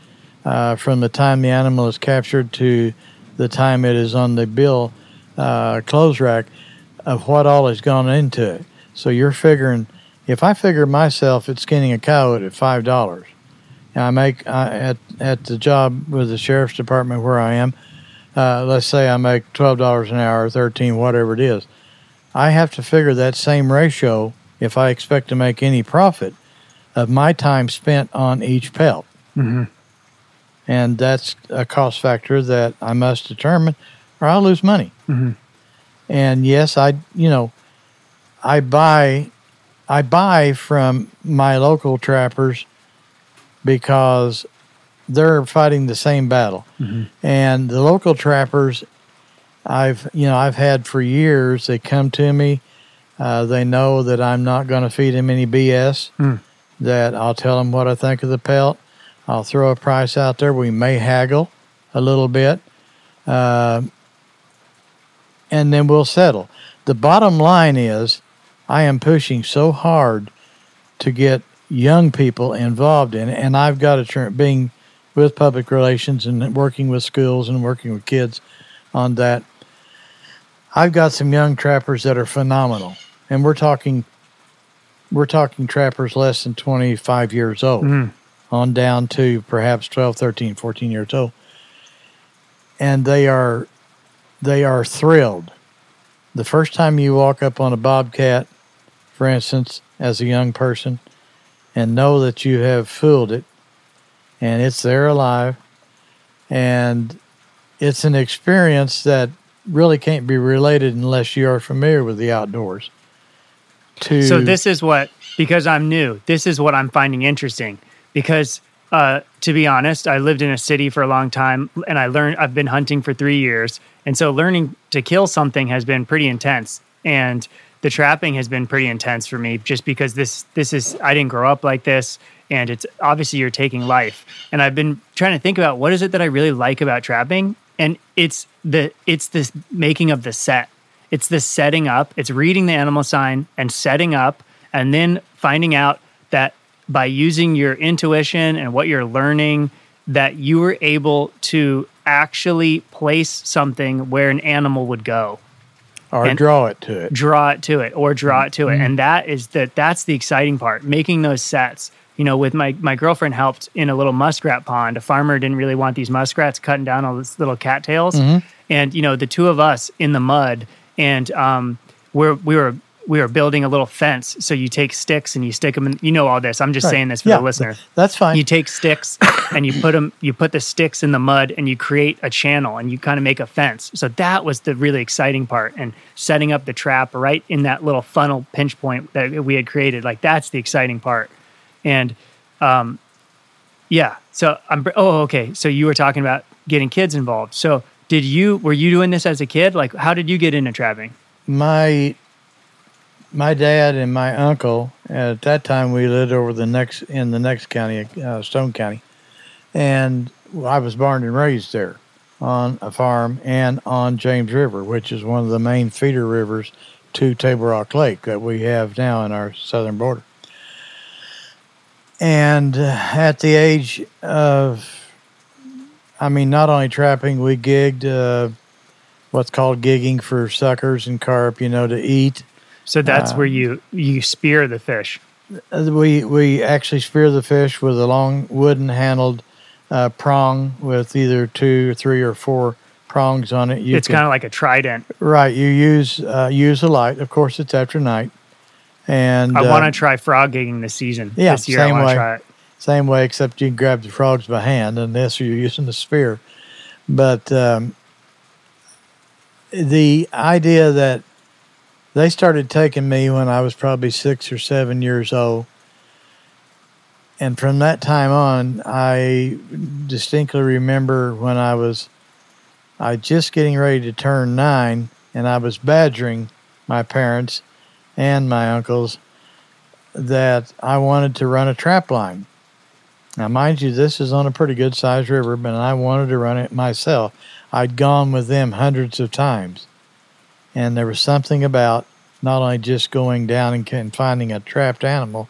uh, from the time the animal is captured to the time it is on the bill uh, clothes rack of what all has gone into it. So you're figuring, if I figure myself at skinning a coyote at five dollars, and I make I, at at the job with the sheriff's department where I am, uh, let's say I make twelve dollars an hour, thirteen, whatever it is, I have to figure that same ratio if I expect to make any profit of my time spent on each pelt, Mhm. and that's a cost factor that I must determine, or I'll lose money. Mhm. And yes, I you know, I buy, I buy from my local trappers because they're fighting the same battle and the local trappers i've you know i've had for years they come to me uh, they know that i'm not going to feed them any bs Hmm. that i'll tell them what i think of the pelt i'll throw a price out there we may haggle a little bit uh, and then we'll settle the bottom line is i am pushing so hard to get young people involved in it and i've got a turn being with public relations and working with schools and working with kids on that. I've got some young trappers that are phenomenal, and we're talking we're talking trappers less than 25 years old Mhm. on down to perhaps 12, 13, 14 years old. And they are they are thrilled. The first time you walk up on a bobcat, for instance, as a young person, and know that you have fooled it and it's there alive and it's an experience that really can't be related unless you are familiar with the outdoors to So this is what because I'm new. This is what I'm finding interesting because uh, to be honest, I lived in a city for a long time and I learned I've been hunting for three years, and so learning to kill something has been pretty intense. And the trapping has been pretty intense for me just because this this is I didn't grow up like this and it's obviously you're taking life. And I've been trying to think about what is it that I really like about trapping and it's the it's this making of the set. It's the setting up, it's reading the animal sign and setting up and then finding out that by using your intuition and what you're learning that you were able to actually place something where an animal would go. Or draw it to it. draw it to it or draw it to it. And that is the that's the exciting part making those sets. You know with my my girlfriend helped in a little muskrat pond. A farmer didn't really want these muskrats cutting down all these little cattails. And you know the two of us in the mud and um we're we were we were building a little fence so you take sticks and you stick them in you know all this. I'm just Right. saying this for Yeah, the listener That's fine. you take sticks and you put them you put the sticks in the mud and you create a channel and you kind of make a fence. So that was the really exciting part and setting up the trap right in that little funnel pinch point that we had created. Like that's the exciting part. And um yeah so i'm oh okay. So you were talking about getting kids involved. So did you were you doing this as a kid? Like how did you get into trapping? My my dad and my uncle at that time we lived over the next in the next county, uh, Stone County, and I was born and raised there on a farm and on James River, which is one of the main feeder rivers to Table Rock Lake that we have now in our southern border. And uh, at the age of, I mean, not only trapping, we gigged. Uh, what's called gigging for suckers and carp, you know, to eat. So that's Uh, where you you spear the fish Uh, We we actually spear the fish with a long wooden handled uh, prong with either two or three or four prongs on it. You it's kind of like a trident right. You use uh, use a light. Of course, it's after night, and I uh, want to try frog gigging this season. yeah, this year I same want way. to try it. Same way, except you can grab the frogs by hand, and this you're using the spear. But um, the idea that they started taking me when I was probably six or seven years old. And from that time on, I distinctly remember when I was I just getting ready to turn nine, and I was badgering my parents and my uncles that I wanted to run a trap line. Now, mind you, this is on a pretty good sized river, but I wanted to run it myself. I'd gone with them hundreds of times. And there was something about not only just going down and, and finding a trapped animal,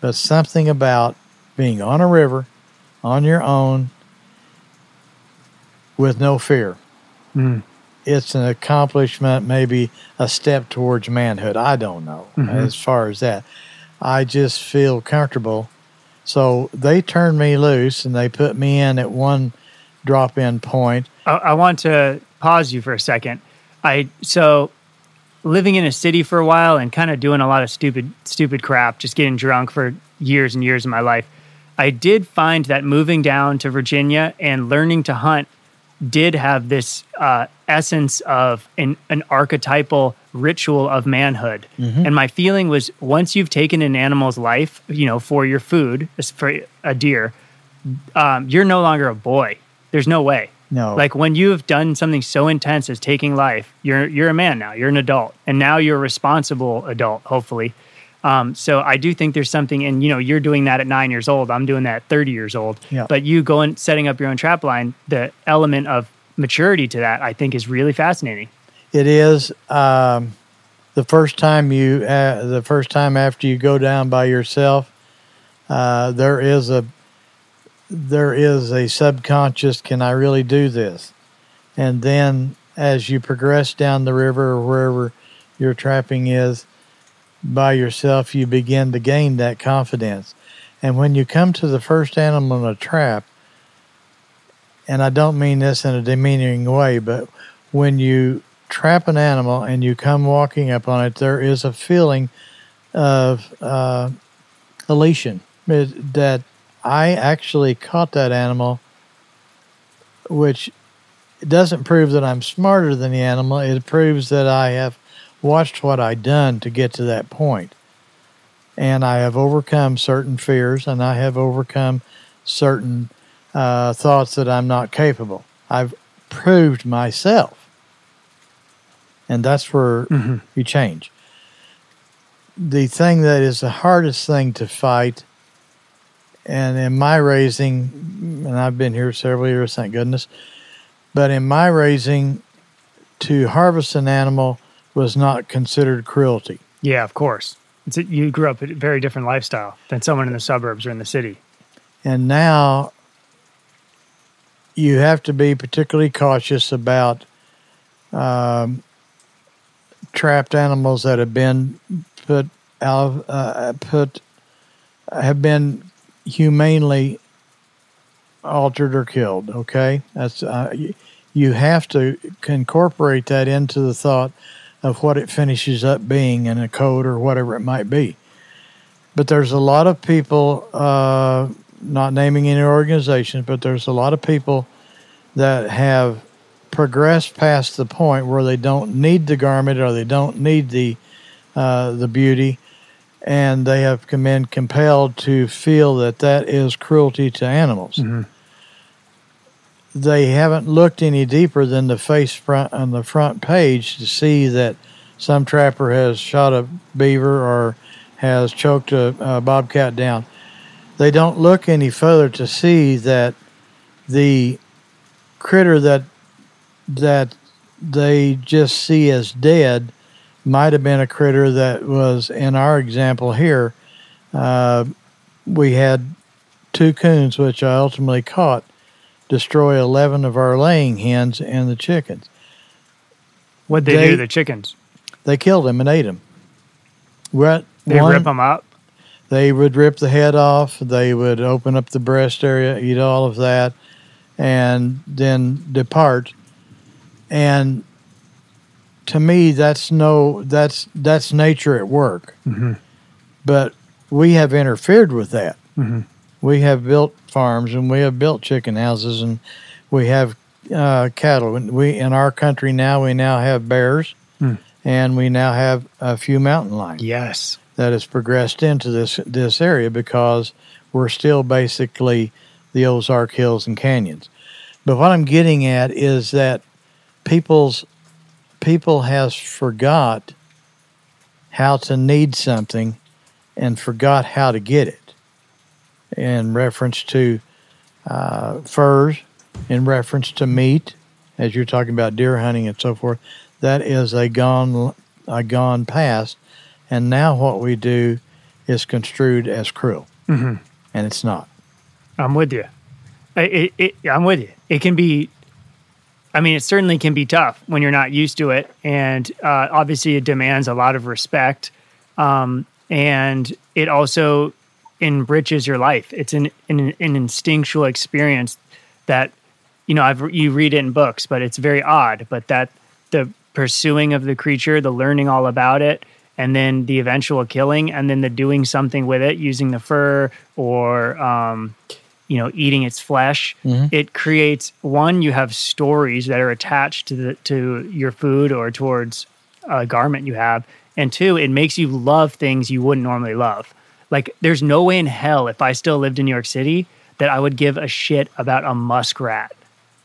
but something about being on a river on your own with no fear. Mm. It's an accomplishment, maybe a step towards manhood. I don't know Mhm. as far as that. I just feel comfortable. So they turned me loose and they put me in at one drop in point. I, I want to pause you for a second. I so living in a city for a while and kind of doing a lot of stupid stupid crap, just getting drunk for years and years of my life. I did find that moving down to Virginia and learning to hunt did have this uh, essence of an, an archetypal ritual of manhood. And my feeling was once you've taken an animal's life, you know, for your food, for a deer, um, you're no longer a boy. There's no way. No. Like when you have done something so intense as taking life, you're you're a man now. You're an adult, and now you're a responsible adult. Hopefully, um, so I do think there's something, and you know, you're doing that at nine years old. I'm doing that at 30 years old. Yeah. But you going setting up your own trap line, the element of maturity to that, I think, is really fascinating. It is um, the first time you, uh, the first time after you go down by yourself, uh, there is a, there is a subconscious. Can I really do this? And then as you progress down the river or wherever your trapping is, by yourself, you begin to gain that confidence. And when you come to the first animal in a trap, and I don't mean this in a demeaning way, but when you trap an animal and you come walking up on it, there is a feeling of uh, elation that I actually caught that animal, which doesn't prove that I'm smarter than the animal. It proves that I have watched what I've done to get to that point. And I have overcome certain fears and I have overcome certain uh, thoughts that I'm not capable. I've proved myself. And that's where Mhm. you change. the thing that is the hardest thing to fight, and in my raising, and I've been here several years, thank goodness, but in my raising, to harvest an animal was not considered cruelty. Yeah, of course. It's a, you grew up a very different lifestyle than someone in the suburbs or in the city. And now you have to be particularly cautious about um, trapped animals that have been put out, uh, put have been humanely altered or killed. Okay, that's uh, you have to incorporate that into the thought of what it finishes up being in a code or whatever it might be. But there's a lot of people, uh, not naming any organizations, but there's a lot of people that have progressed past the point where they don't need the garment or they don't need the uh, the beauty, and they have been compelled to feel that that is cruelty to animals. Mm-hmm. They haven't looked any deeper than the face front on the front page to see that some trapper has shot a beaver or has choked a, a bobcat down. They don't look any further to see that the critter that that they just see as dead might have been a critter that was in our example here. Uh, we had two coons, which I ultimately caught, destroy 11 of our laying hens and the chickens. What'd they, they do to the chickens? They killed them and ate them. What, they one, rip them up? They would rip the head off. They would open up the breast area, eat all of that, and then depart and to me that's no that's that's nature at work mm-hmm. but we have interfered with that mm-hmm. we have built farms and we have built chicken houses and we have uh, cattle and we in our country now we now have bears mm. and we now have a few mountain lions yes that has progressed into this this area because we're still basically the ozark hills and canyons but what i'm getting at is that people's people has forgot how to need something and forgot how to get it. In reference to uh, furs in reference to meat as you're talking about deer hunting and so forth that is a gone a gone past. And now what we do is construed as cruel. Mm-hmm. and it's not. I'm with you. It, it, i'm with you. It can be I mean, it certainly can be tough when you're not used to it, and uh, obviously, it demands a lot of respect, um, and it also enriches your life. It's an, an, an instinctual experience that you know I've you read it in books, but it's very odd. But that the pursuing of the creature, the learning all about it, and then the eventual killing, and then the doing something with it using the fur or um, you know eating its flesh. Mm-hmm. it creates one you have stories that are attached to the to your food or towards a garment you have. And two it makes you love things you wouldn't normally love. Like there's no way in hell if i still lived in new york city that i would give a shit about a muskrat.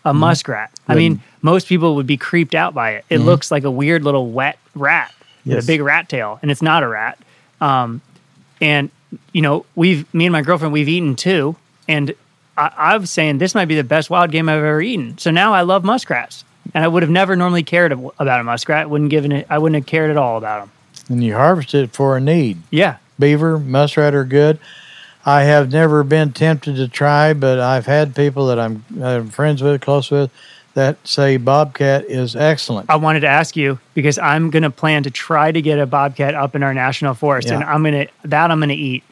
A mm-hmm. muskrat. I mean most people would be creeped out by it. It mm-hmm. looks like a weird little wet rat yes. with a big rat tail and it's not a rat. Um, and you know we've me and my girlfriend we've eaten two and I, I was saying this might be the best wild game I've ever eaten. So now I love muskrats, and I would have never normally cared about a muskrat. Wouldn't given it. I wouldn't have cared at all about them. And you harvest it for a need. Yeah, beaver, muskrat are good. I have never been tempted to try, but I've had people that I'm, I'm friends with, close with, that say bobcat is excellent. I wanted to ask you because I'm going to plan to try to get a bobcat up in our national forest, yeah. and I'm going to that I'm going to eat.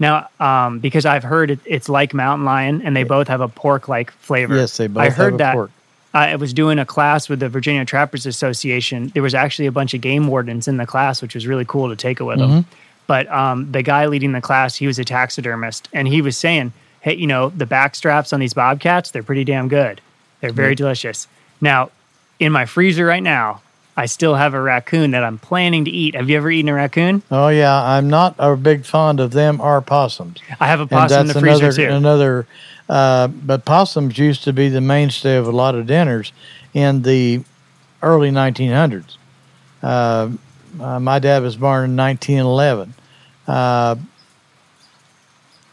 Now, um, because I've heard it, it's like mountain lion, and they both have a pork-like flavor. Yes, they both. I heard that. Pork. I was doing a class with the Virginia Trappers Association. There was actually a bunch of game wardens in the class, which was really cool to take it with mm-hmm. them. But um, the guy leading the class, he was a taxidermist, and he was saying, "Hey, you know, the back straps on these bobcats, they're pretty damn good. They're very mm-hmm. delicious." Now, in my freezer right now, I still have a raccoon that I'm planning to eat. Have you ever eaten a raccoon? Oh yeah, I'm not a big fond of them or possums. I have a possum in the freezer another, too. Another, uh, but possums used to be the mainstay of a lot of dinners in the early 1900s. Uh, Uh, my dad was born in 1911. Uh, Do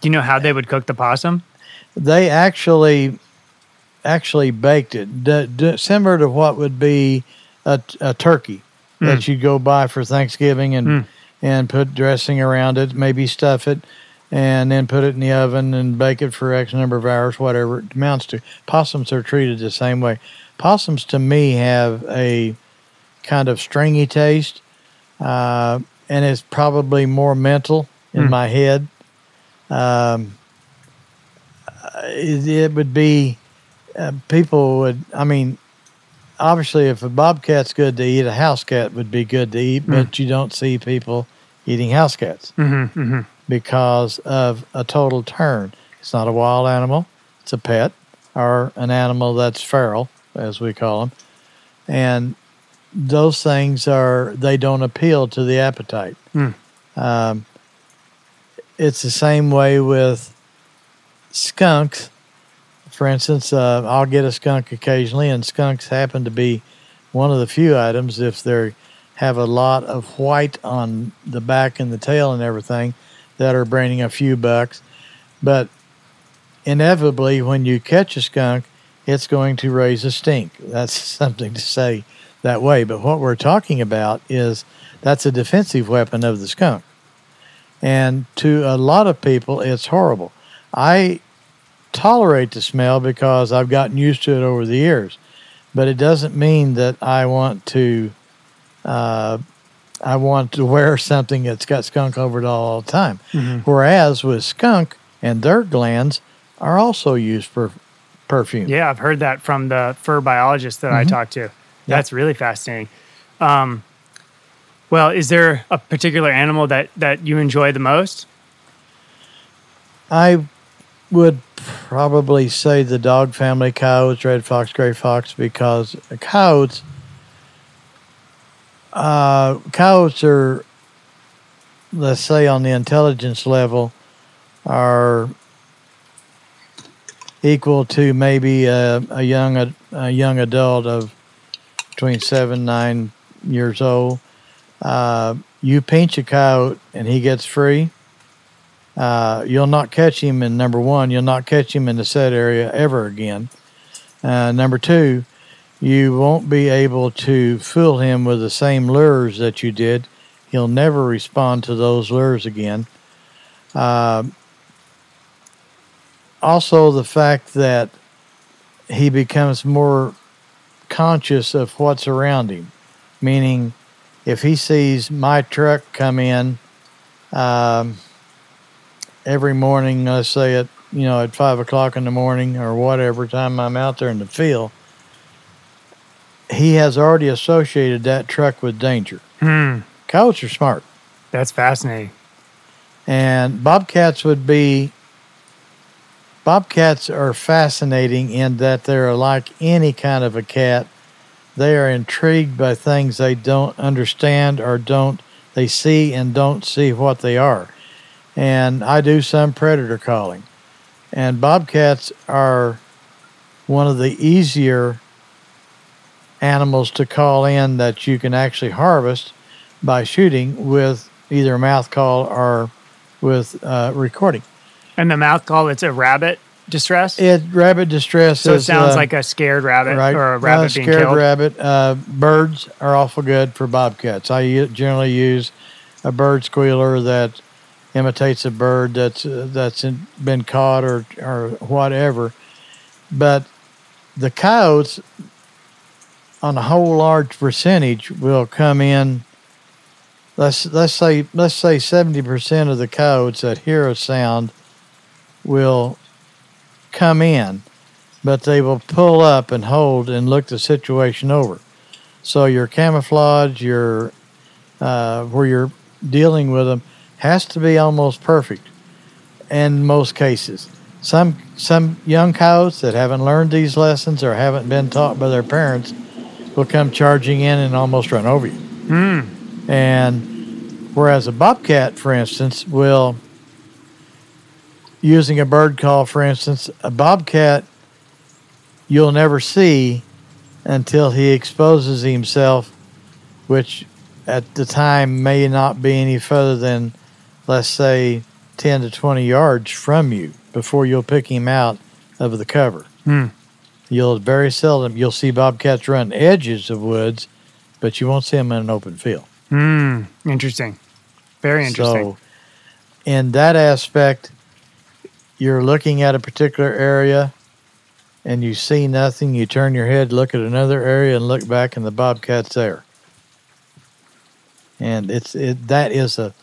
you know how they would cook the possum? they actually actually baked it, d- d- similar to what would be a, a turkey that you go buy for Thanksgiving and Mm. and put dressing around it, maybe stuff it, and then put it in the oven and bake it for X number of hours, whatever it amounts to. Possums are treated the same way. Possums, to me, have a kind of stringy taste, uh, and it's probably more mental in Mm. my head. Um, it, it would be uh, people would. I mean, obviously, if a bobcat's good to eat, a house cat would be good to eat, but you don't see people eating house cats Mm-hmm, mm-hmm. because of a total turn. It's not a wild animal; it's a pet or an animal that's feral, as we call them, and those things are they don't appeal to the appetite. Hmm. Um, it's the same way with skunks. For instance, uh, I'll get a skunk occasionally, and skunks happen to be one of the few items if they have a lot of white on the back and the tail and everything that are bringing a few bucks. But inevitably, when you catch a skunk, it's going to raise a stink. That's something to say that way. But what we're talking about is that's a defensive weapon of the skunk. And to a lot of people, it's horrible. I tolerate the smell because I've gotten used to it over the years, but it doesn't mean that I want to. Uh, I want to wear something that's got skunk over it all the time. Mhm. Whereas with skunk and their glands are also used for perfume. Yeah, I've heard that from the fur biologist that I Mhm. talked to. That's really fascinating. Um, well, is there a particular animal that that you enjoy the most? I would probably say the dog family coyotes, red fox, gray fox, because coyotes, uh, coyotes are, let's say, on the intelligence level, are equal to maybe a, a young ad- a young adult of between seven nine years old. Uh, you pinch a coyote and he gets free uh, you'll not catch him in number one. You'll not catch him in the set area ever again. Uh, number two, you won't be able to fool him with the same lures that you did. He'll never respond to those lures again. Uh, also, the fact that he becomes more conscious of what's around him, meaning if he sees my truck come in, um, every morning, let's say at you know at five o'clock in the morning or whatever time I'm out there in the field, he has already associated that truck with danger. Hmm, Coyotes are smart, that's fascinating. and bobcats would be. Bobcats are fascinating in that they're like any kind of a cat. They are intrigued by things they don't understand or don't they see and don't see what they are. And I do some predator calling. And bobcats are one of the easier animals to call in that you can actually harvest by shooting with either a mouth call or with uh, recording. And the mouth call, it's a rabbit distress. It rabbit distress so it is, sounds uh, like a scared rabbit right or a rabbit being scared killed. rabbit. Uh, birds are awful good for bobcats. I generally use a bird squealer that imitates a bird that's uh, that's been caught or or whatever. But the coyotes, on a whole large percentage, will come in. Let's let's say let's say seventy percent of the coyotes that hear a sound will come in, but they will pull up and hold and look the situation over. So your camouflage, your uh, where you're dealing with them, has to be almost perfect. In most cases, some some young coyotes that haven't learned these lessons or haven't been taught by their parents will come charging in and almost run over you. Hmm. And whereas a bobcat, for instance, will, using a bird call, for instance, a bobcat you'll never see until he exposes himself, which at the time may not be any further than, let's say, 10 to 20 yards from you before you'll pick him out of the cover. Hmm. You'll very seldom you'll see bobcats run edges of woods, but you won't see them in an open field. Hmm. Interesting. Very interesting. So, in that aspect, you're looking at a particular area and you see nothing. You turn your head, look at another area, and look back, and the bobcat's there. And it's it that is a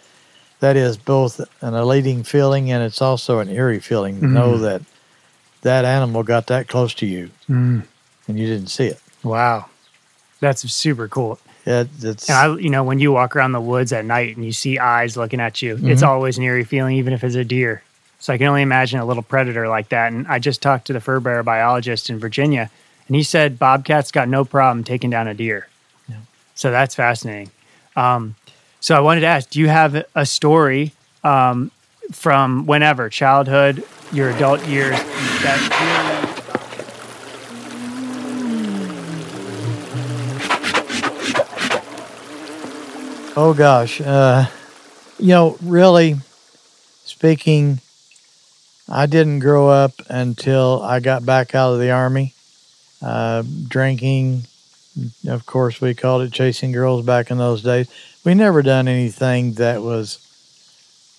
that is both an elating feeling and it's also an eerie feeling to know Mhm. that that animal got that close to you Hmm. and you didn't see it. Wow. That's super cool. It, it's And I, you know, when you walk around the woods at night and you see eyes looking at you, it's Mhm. always an eerie feeling, even if it's a deer. So I can only imagine a little predator like that. And I just talked to the fur bearer biologist in Virginia, and he said bobcats got no problem taking down a deer. Yeah. So that's fascinating. Um, so I wanted to ask, do you have a story um, from whenever, childhood, your adult years, that really Oh gosh, uh, you know, really speaking, I didn't grow up until I got back out of the army. Uh, drinking, of course, we called it chasing girls back in those days. We never done anything that was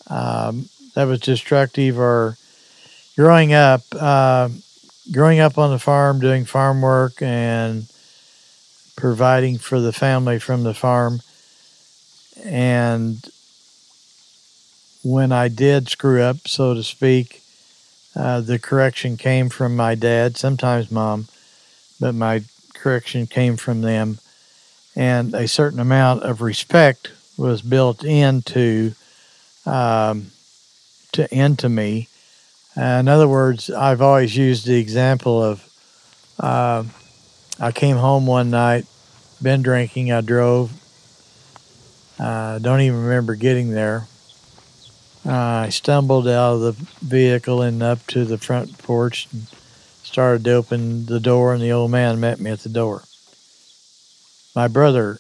um, that was destructive or growing up. Uh, growing up on the farm, doing farm work, and providing for the family from the farm and when I did screw up, so to speak, uh, the correction came from my dad, sometimes mom, but my correction came from them. And a certain amount of respect was built into um, to into me. Uh, in other words, I've always used the example of uh, I came home one night, been drinking, I drove, uh, don't even remember getting there. Uh, I stumbled out of the vehicle and up to the front porch and started to open the door, and the old man met me at the door. My brother,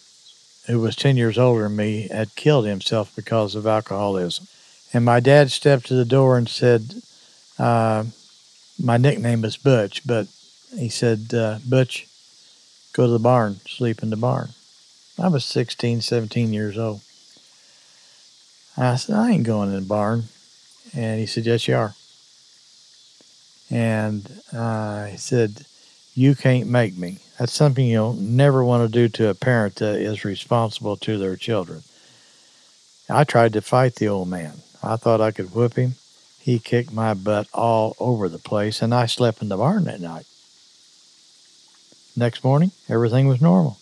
who was 10 years older than me, had killed himself because of alcoholism. And my dad stepped to the door and said, uh, My nickname is Butch, but he said, uh, Butch, go to the barn, sleep in the barn. I was 16, 17 years old. I said, I ain't going in the barn. And he said, Yes, you are. And uh, he said, You can't make me. That's something you'll never want to do to a parent that is responsible to their children. I tried to fight the old man. I thought I could whip him. He kicked my butt all over the place, and I slept in the barn that night. Next morning, everything was normal.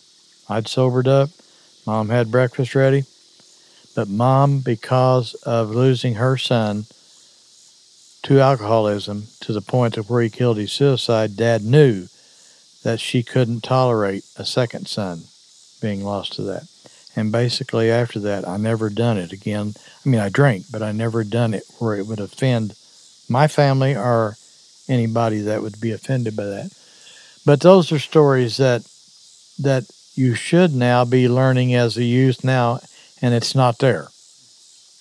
I'd sobered up. Mom had breakfast ready. But mom, because of losing her son to alcoholism to the point of where he killed his suicide, dad knew that she couldn't tolerate a second son being lost to that. And basically, after that, I never done it again. I mean, I drank, but I never done it where it would offend my family or anybody that would be offended by that. But those are stories that that you should now be learning as a youth now, and it's not there.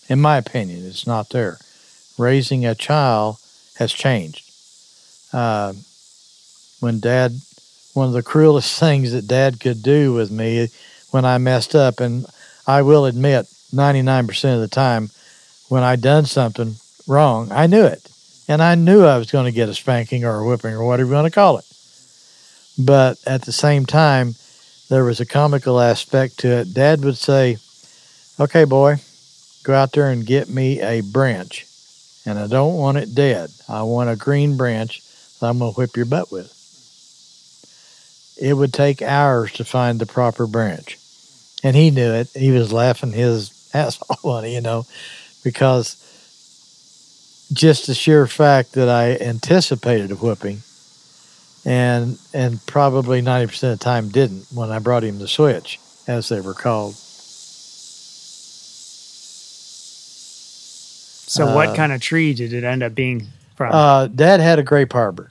In my opinion, it's not there. Raising a child has changed. Uh, when dad, one of the cruelest things that dad could do with me when I messed up, and I will admit, 99% of the time, when I done something wrong, I knew it. And I knew I was going to get a spanking or a whipping or whatever you want to call it. But at the same time, there was a comical aspect to it. Dad would say, Okay, boy, go out there and get me a branch. And I don't want it dead. I want a green branch that I'm going to whip your butt with. It would take hours to find the proper branch. And he knew it. He was laughing his ass off on it, you know, because just the sheer fact that I anticipated a whipping and and probably 90% of the time didn't when I brought him the switch, as they were called. So, what Uh, kind of tree did it end up being from? Uh, Dad had a grape harbor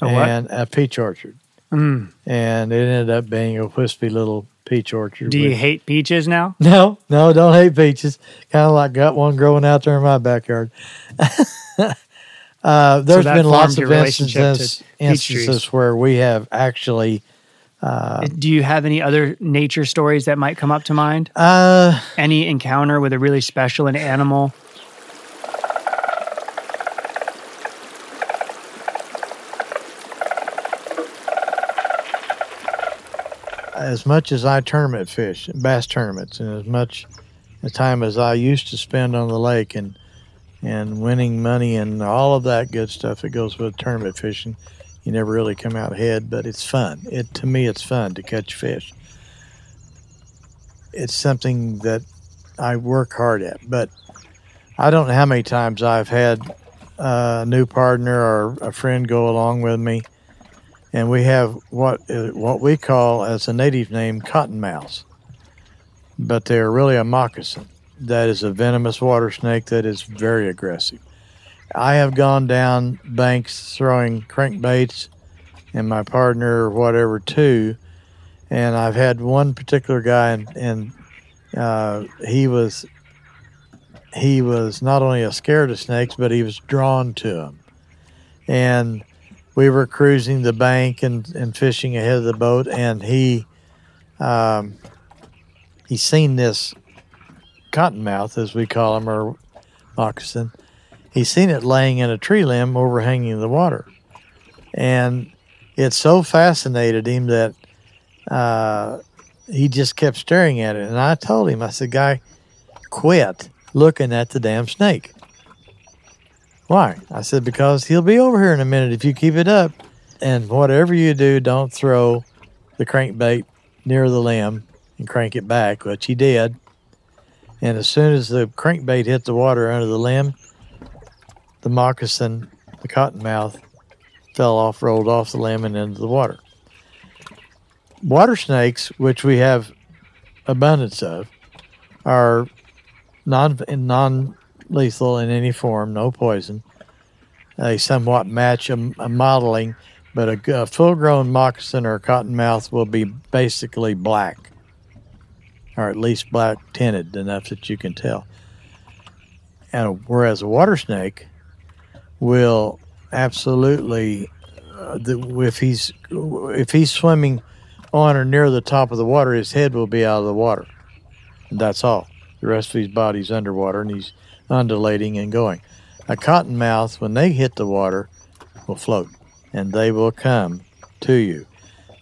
what? and a peach orchard, Mm, and it ended up being a wispy little peach orchard. Do you with- hate peaches now? No, no, don't hate peaches. Kind of like got one growing out there in my backyard. uh, there's that been lots of instances, instances where we have actually. Uh, Do you have any other nature stories that might come up to mind? uh, Any encounter with a really special an animal? As much as I tournament fish, bass tournaments, and as much time as I used to spend on the lake and and winning money and all of that good stuff that goes with tournament fishing, you never really come out ahead. But it's fun. It to me, it's fun to catch fish. It's something that I work hard at, but I don't know how many times I've had uh, a new partner or a friend go along with me and we have what uh, what we call as a native name cottonmouths, but they are really a moccasin. That is a venomous water snake that is very aggressive. I have gone down banks throwing crankbaits, and my partner or whatever too, and I've had one particular guy, and, and uh, he was he was not only scared of snakes, but he was drawn to them, and we were cruising the bank and, and fishing ahead of the boat, and he um, he seen this cottonmouth, as we call him, or moccasin. He seen it laying in a tree limb overhanging the water, and it so fascinated him that uh, he just kept staring at it. And I told him, I said, "Guy, quit looking at the damn snake." Why? I said, because he'll be over here in a minute if you keep it up. And whatever you do, don't throw the crankbait near the limb and crank it back, which he did. And as soon as the crankbait hit the water under the limb, the moccasin, the cottonmouth, fell off, rolled off the limb, and into the water. Water snakes, which we have abundance of, are non non lethal in any form, no poison. They somewhat match a, a modeling, but a, a full grown moccasin or cottonmouth will be basically black, or at least black tinted enough that you can tell. And whereas a water snake will absolutely, uh, if he's if he's swimming on or near the top of the water, his head will be out of the water. And that's all. The rest of his body's underwater, and he's undulating and going. A cottonmouth, when they hit the water, will float and they will come to you.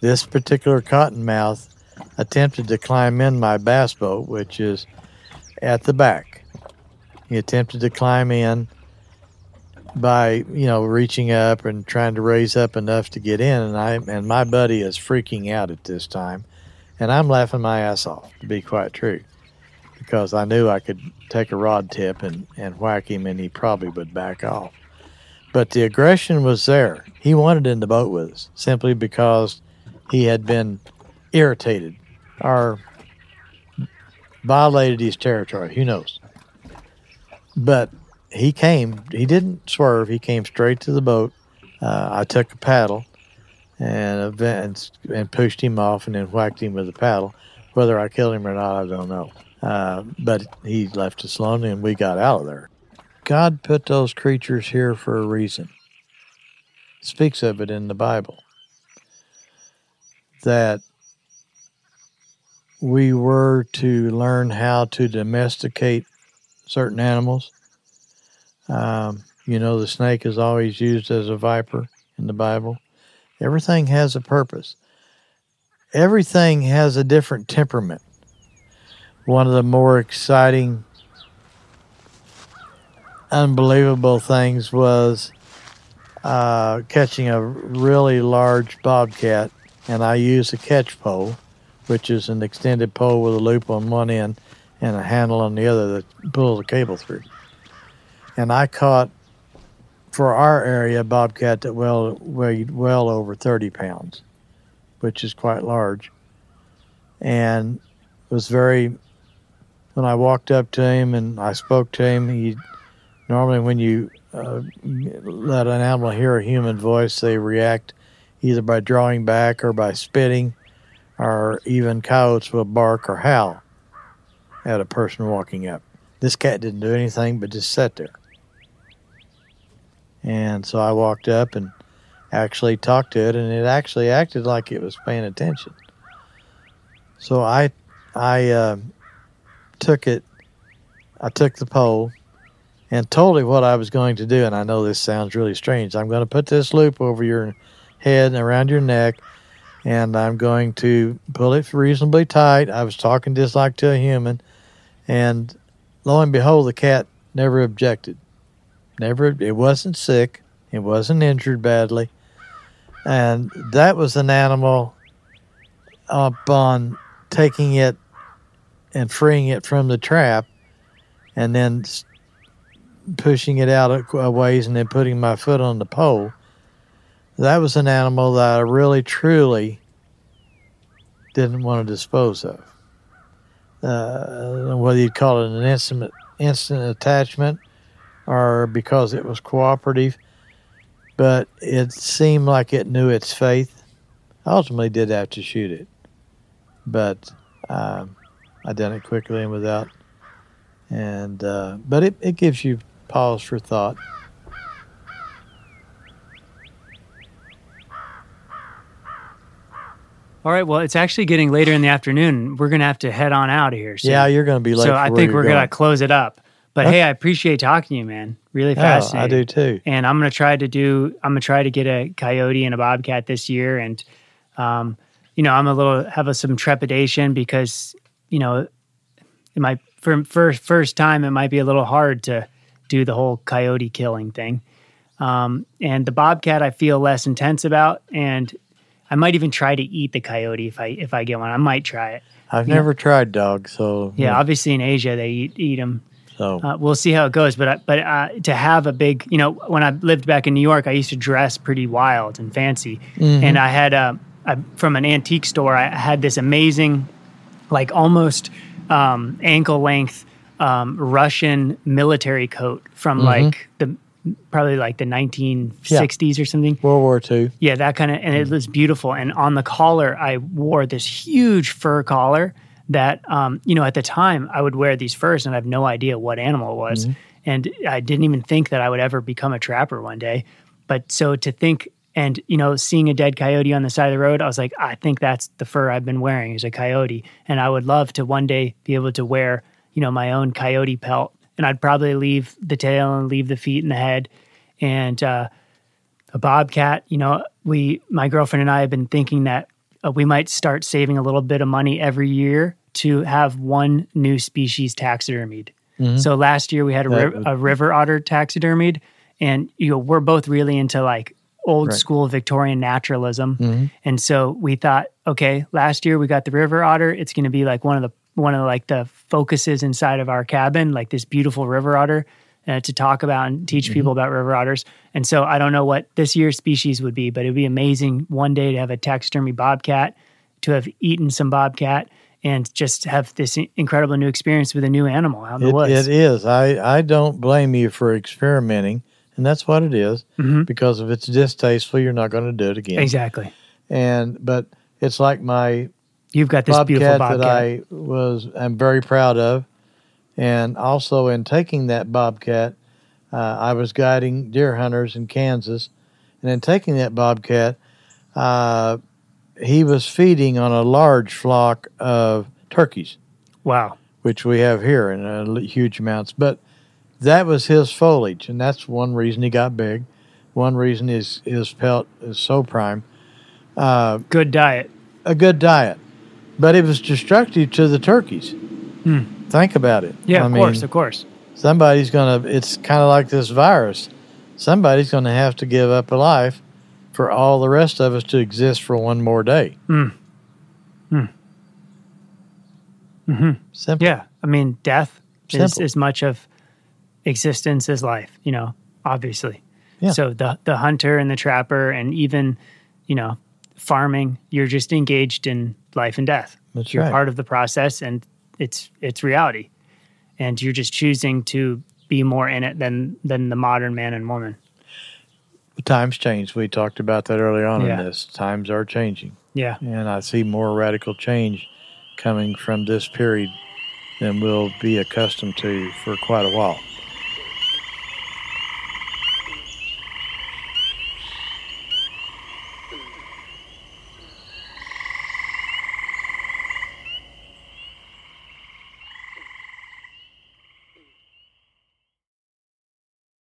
This particular cottonmouth attempted to climb in my bass boat, which is at the back. He attempted to climb in by, you know, reaching up and trying to raise up enough to get in and I and my buddy is freaking out at this time. And I'm laughing my ass off, to be quite true because I knew I could take a rod tip and, and whack him and he probably would back off. But the aggression was there. He wanted in the boat with us simply because he had been irritated or violated his territory. Who knows? But he came, he didn't swerve, he came straight to the boat. Uh, I took a paddle and, and, and pushed him off and then whacked him with a paddle. Whether I killed him or not, I don't know. Uh, but he left us alone and we got out of there. God put those creatures here for a reason. Speaks of it in the Bible that we were to learn how to domesticate certain animals. Um, you know, the snake is always used as a viper in the Bible. Everything has a purpose. Everything has a different temperament one of the more exciting, unbelievable things was uh, catching a really large bobcat, and I used a catch pole, which is an extended pole with a loop on one end and a handle on the other that pulls the cable through. And I caught, for our area, a bobcat that well weighed well over 30 pounds, which is quite large, and was very when I walked up to him and I spoke to him, he normally when you uh, let an animal hear a human voice, they react either by drawing back or by spitting or even coyotes will bark or howl at a person walking up. This cat didn't do anything but just sat there. And so I walked up and actually talked to it, and it actually acted like it was paying attention. So I, I uh, took it, I took the pole, and told it what I was going to do. And I know this sounds really strange. I'm going to put this loop over your head and around your neck, and I'm going to pull it reasonably tight. I was talking just like to a human, and lo and behold, the cat never objected. Never, it wasn't sick. It wasn't injured badly. And that was an animal upon taking it and freeing it from the trap and then pushing it out a ways and then putting my foot on the pole. That was an animal that I really, truly didn't want to dispose of. Uh, whether you call it an instant, instant attachment or because it was cooperative, but it seemed like it knew its faith. I ultimately did have to shoot it, but um, I done it quickly and without. And uh, but it, it gives you pause for thought. All right. Well, it's actually getting later in the afternoon. We're going to have to head on out of here. Soon. Yeah, you're going to be late. So I think we're going to close it up. But hey, I appreciate talking to you, man. Really fascinating. Oh, I do too. And I'm going to try to do. I'm going to try to get a coyote and a bobcat this year. And, um, you know, I'm a little have a, some trepidation because you know, it might for first first time it might be a little hard to do the whole coyote killing thing. Um, and the bobcat I feel less intense about, and I might even try to eat the coyote if I if I get one. I might try it. I've you never know? tried dogs, so yeah, yeah, Obviously, in Asia they eat eat them. So uh, we'll see how it goes. But but uh, to have a big, you know, when I lived back in New York, I used to dress pretty wild and fancy, mm-hmm. and I had a, a, from an antique store. I had this amazing, like almost um, ankle length um, Russian military coat from mm-hmm. like the probably like the 1960s yeah. or something. World War II. Yeah, that kind of, and it was beautiful. And on the collar, I wore this huge fur collar that, um, you know, at the time I would wear these furs and I have no idea what animal it was. Mm-hmm. And I didn't even think that I would ever become a trapper one day. But so to think, and you know, seeing a dead coyote on the side of the road, I was like, I think that's the fur I've been wearing is a coyote, and I would love to one day be able to wear you know, my own coyote pelt. And I'd probably leave the tail and leave the feet and the head. And uh, a bobcat, you know, we, my girlfriend and I have been thinking that uh, we might start saving a little bit of money every year to have one new species taxidermied. Mm-hmm. So last year we had a, ri- a, river otter taxidermied, and you know we're both really into like old right. school Victorian naturalism, mm-hmm. and so we thought, okay, last year we got the river otter. It's going to be like one of the one of like the focuses inside of our cabin, like this beautiful river otter. Uh, to talk about and teach mm-hmm. people about river otters. And so I don't know what this year's species would be, but it'd be amazing one day to have a taxidermy bobcat, to have eaten some bobcat, and just have this incredible new experience with a new animal out in the it, woods. It is. I, I don't blame you for experimenting, and that's what it is. Mm-hmm. Because if it's distasteful, you're not going to do it again. Exactly. And but it's like my You've got this bobcat beautiful bobcat that I was I'm very proud of, and also in taking that bobcat, uh, I was guiding deer hunters in Kansas, and in taking that bobcat, uh, he was feeding on a large flock of turkeys. Wow! Which we have here in uh, huge amounts, but that was his foliage, and that's one reason he got big. One reason his his pelt is so prime. Uh, good diet. A good diet but it was destructive to the turkeys. Hmm. Think about it. Yeah, I of mean, course, of course. Somebody's going to, it's kind of like this virus. Somebody's going to have to give up a life for all the rest of us to exist for one more day. Hmm. Hmm. Mm-hmm. Simple. Yeah. I mean, death Simple. is as much of existence is life, you know, obviously. Yeah. So the the hunter and the trapper and even, you know, farming, you're just engaged in life and death. That's you're right. part of the process and it's it's reality. And you're just choosing to be more in it than than the modern man and woman. Times change. We talked about that early on yeah. in this. Times are changing. Yeah. And I see more radical change coming from this period than we'll be accustomed to for quite a while.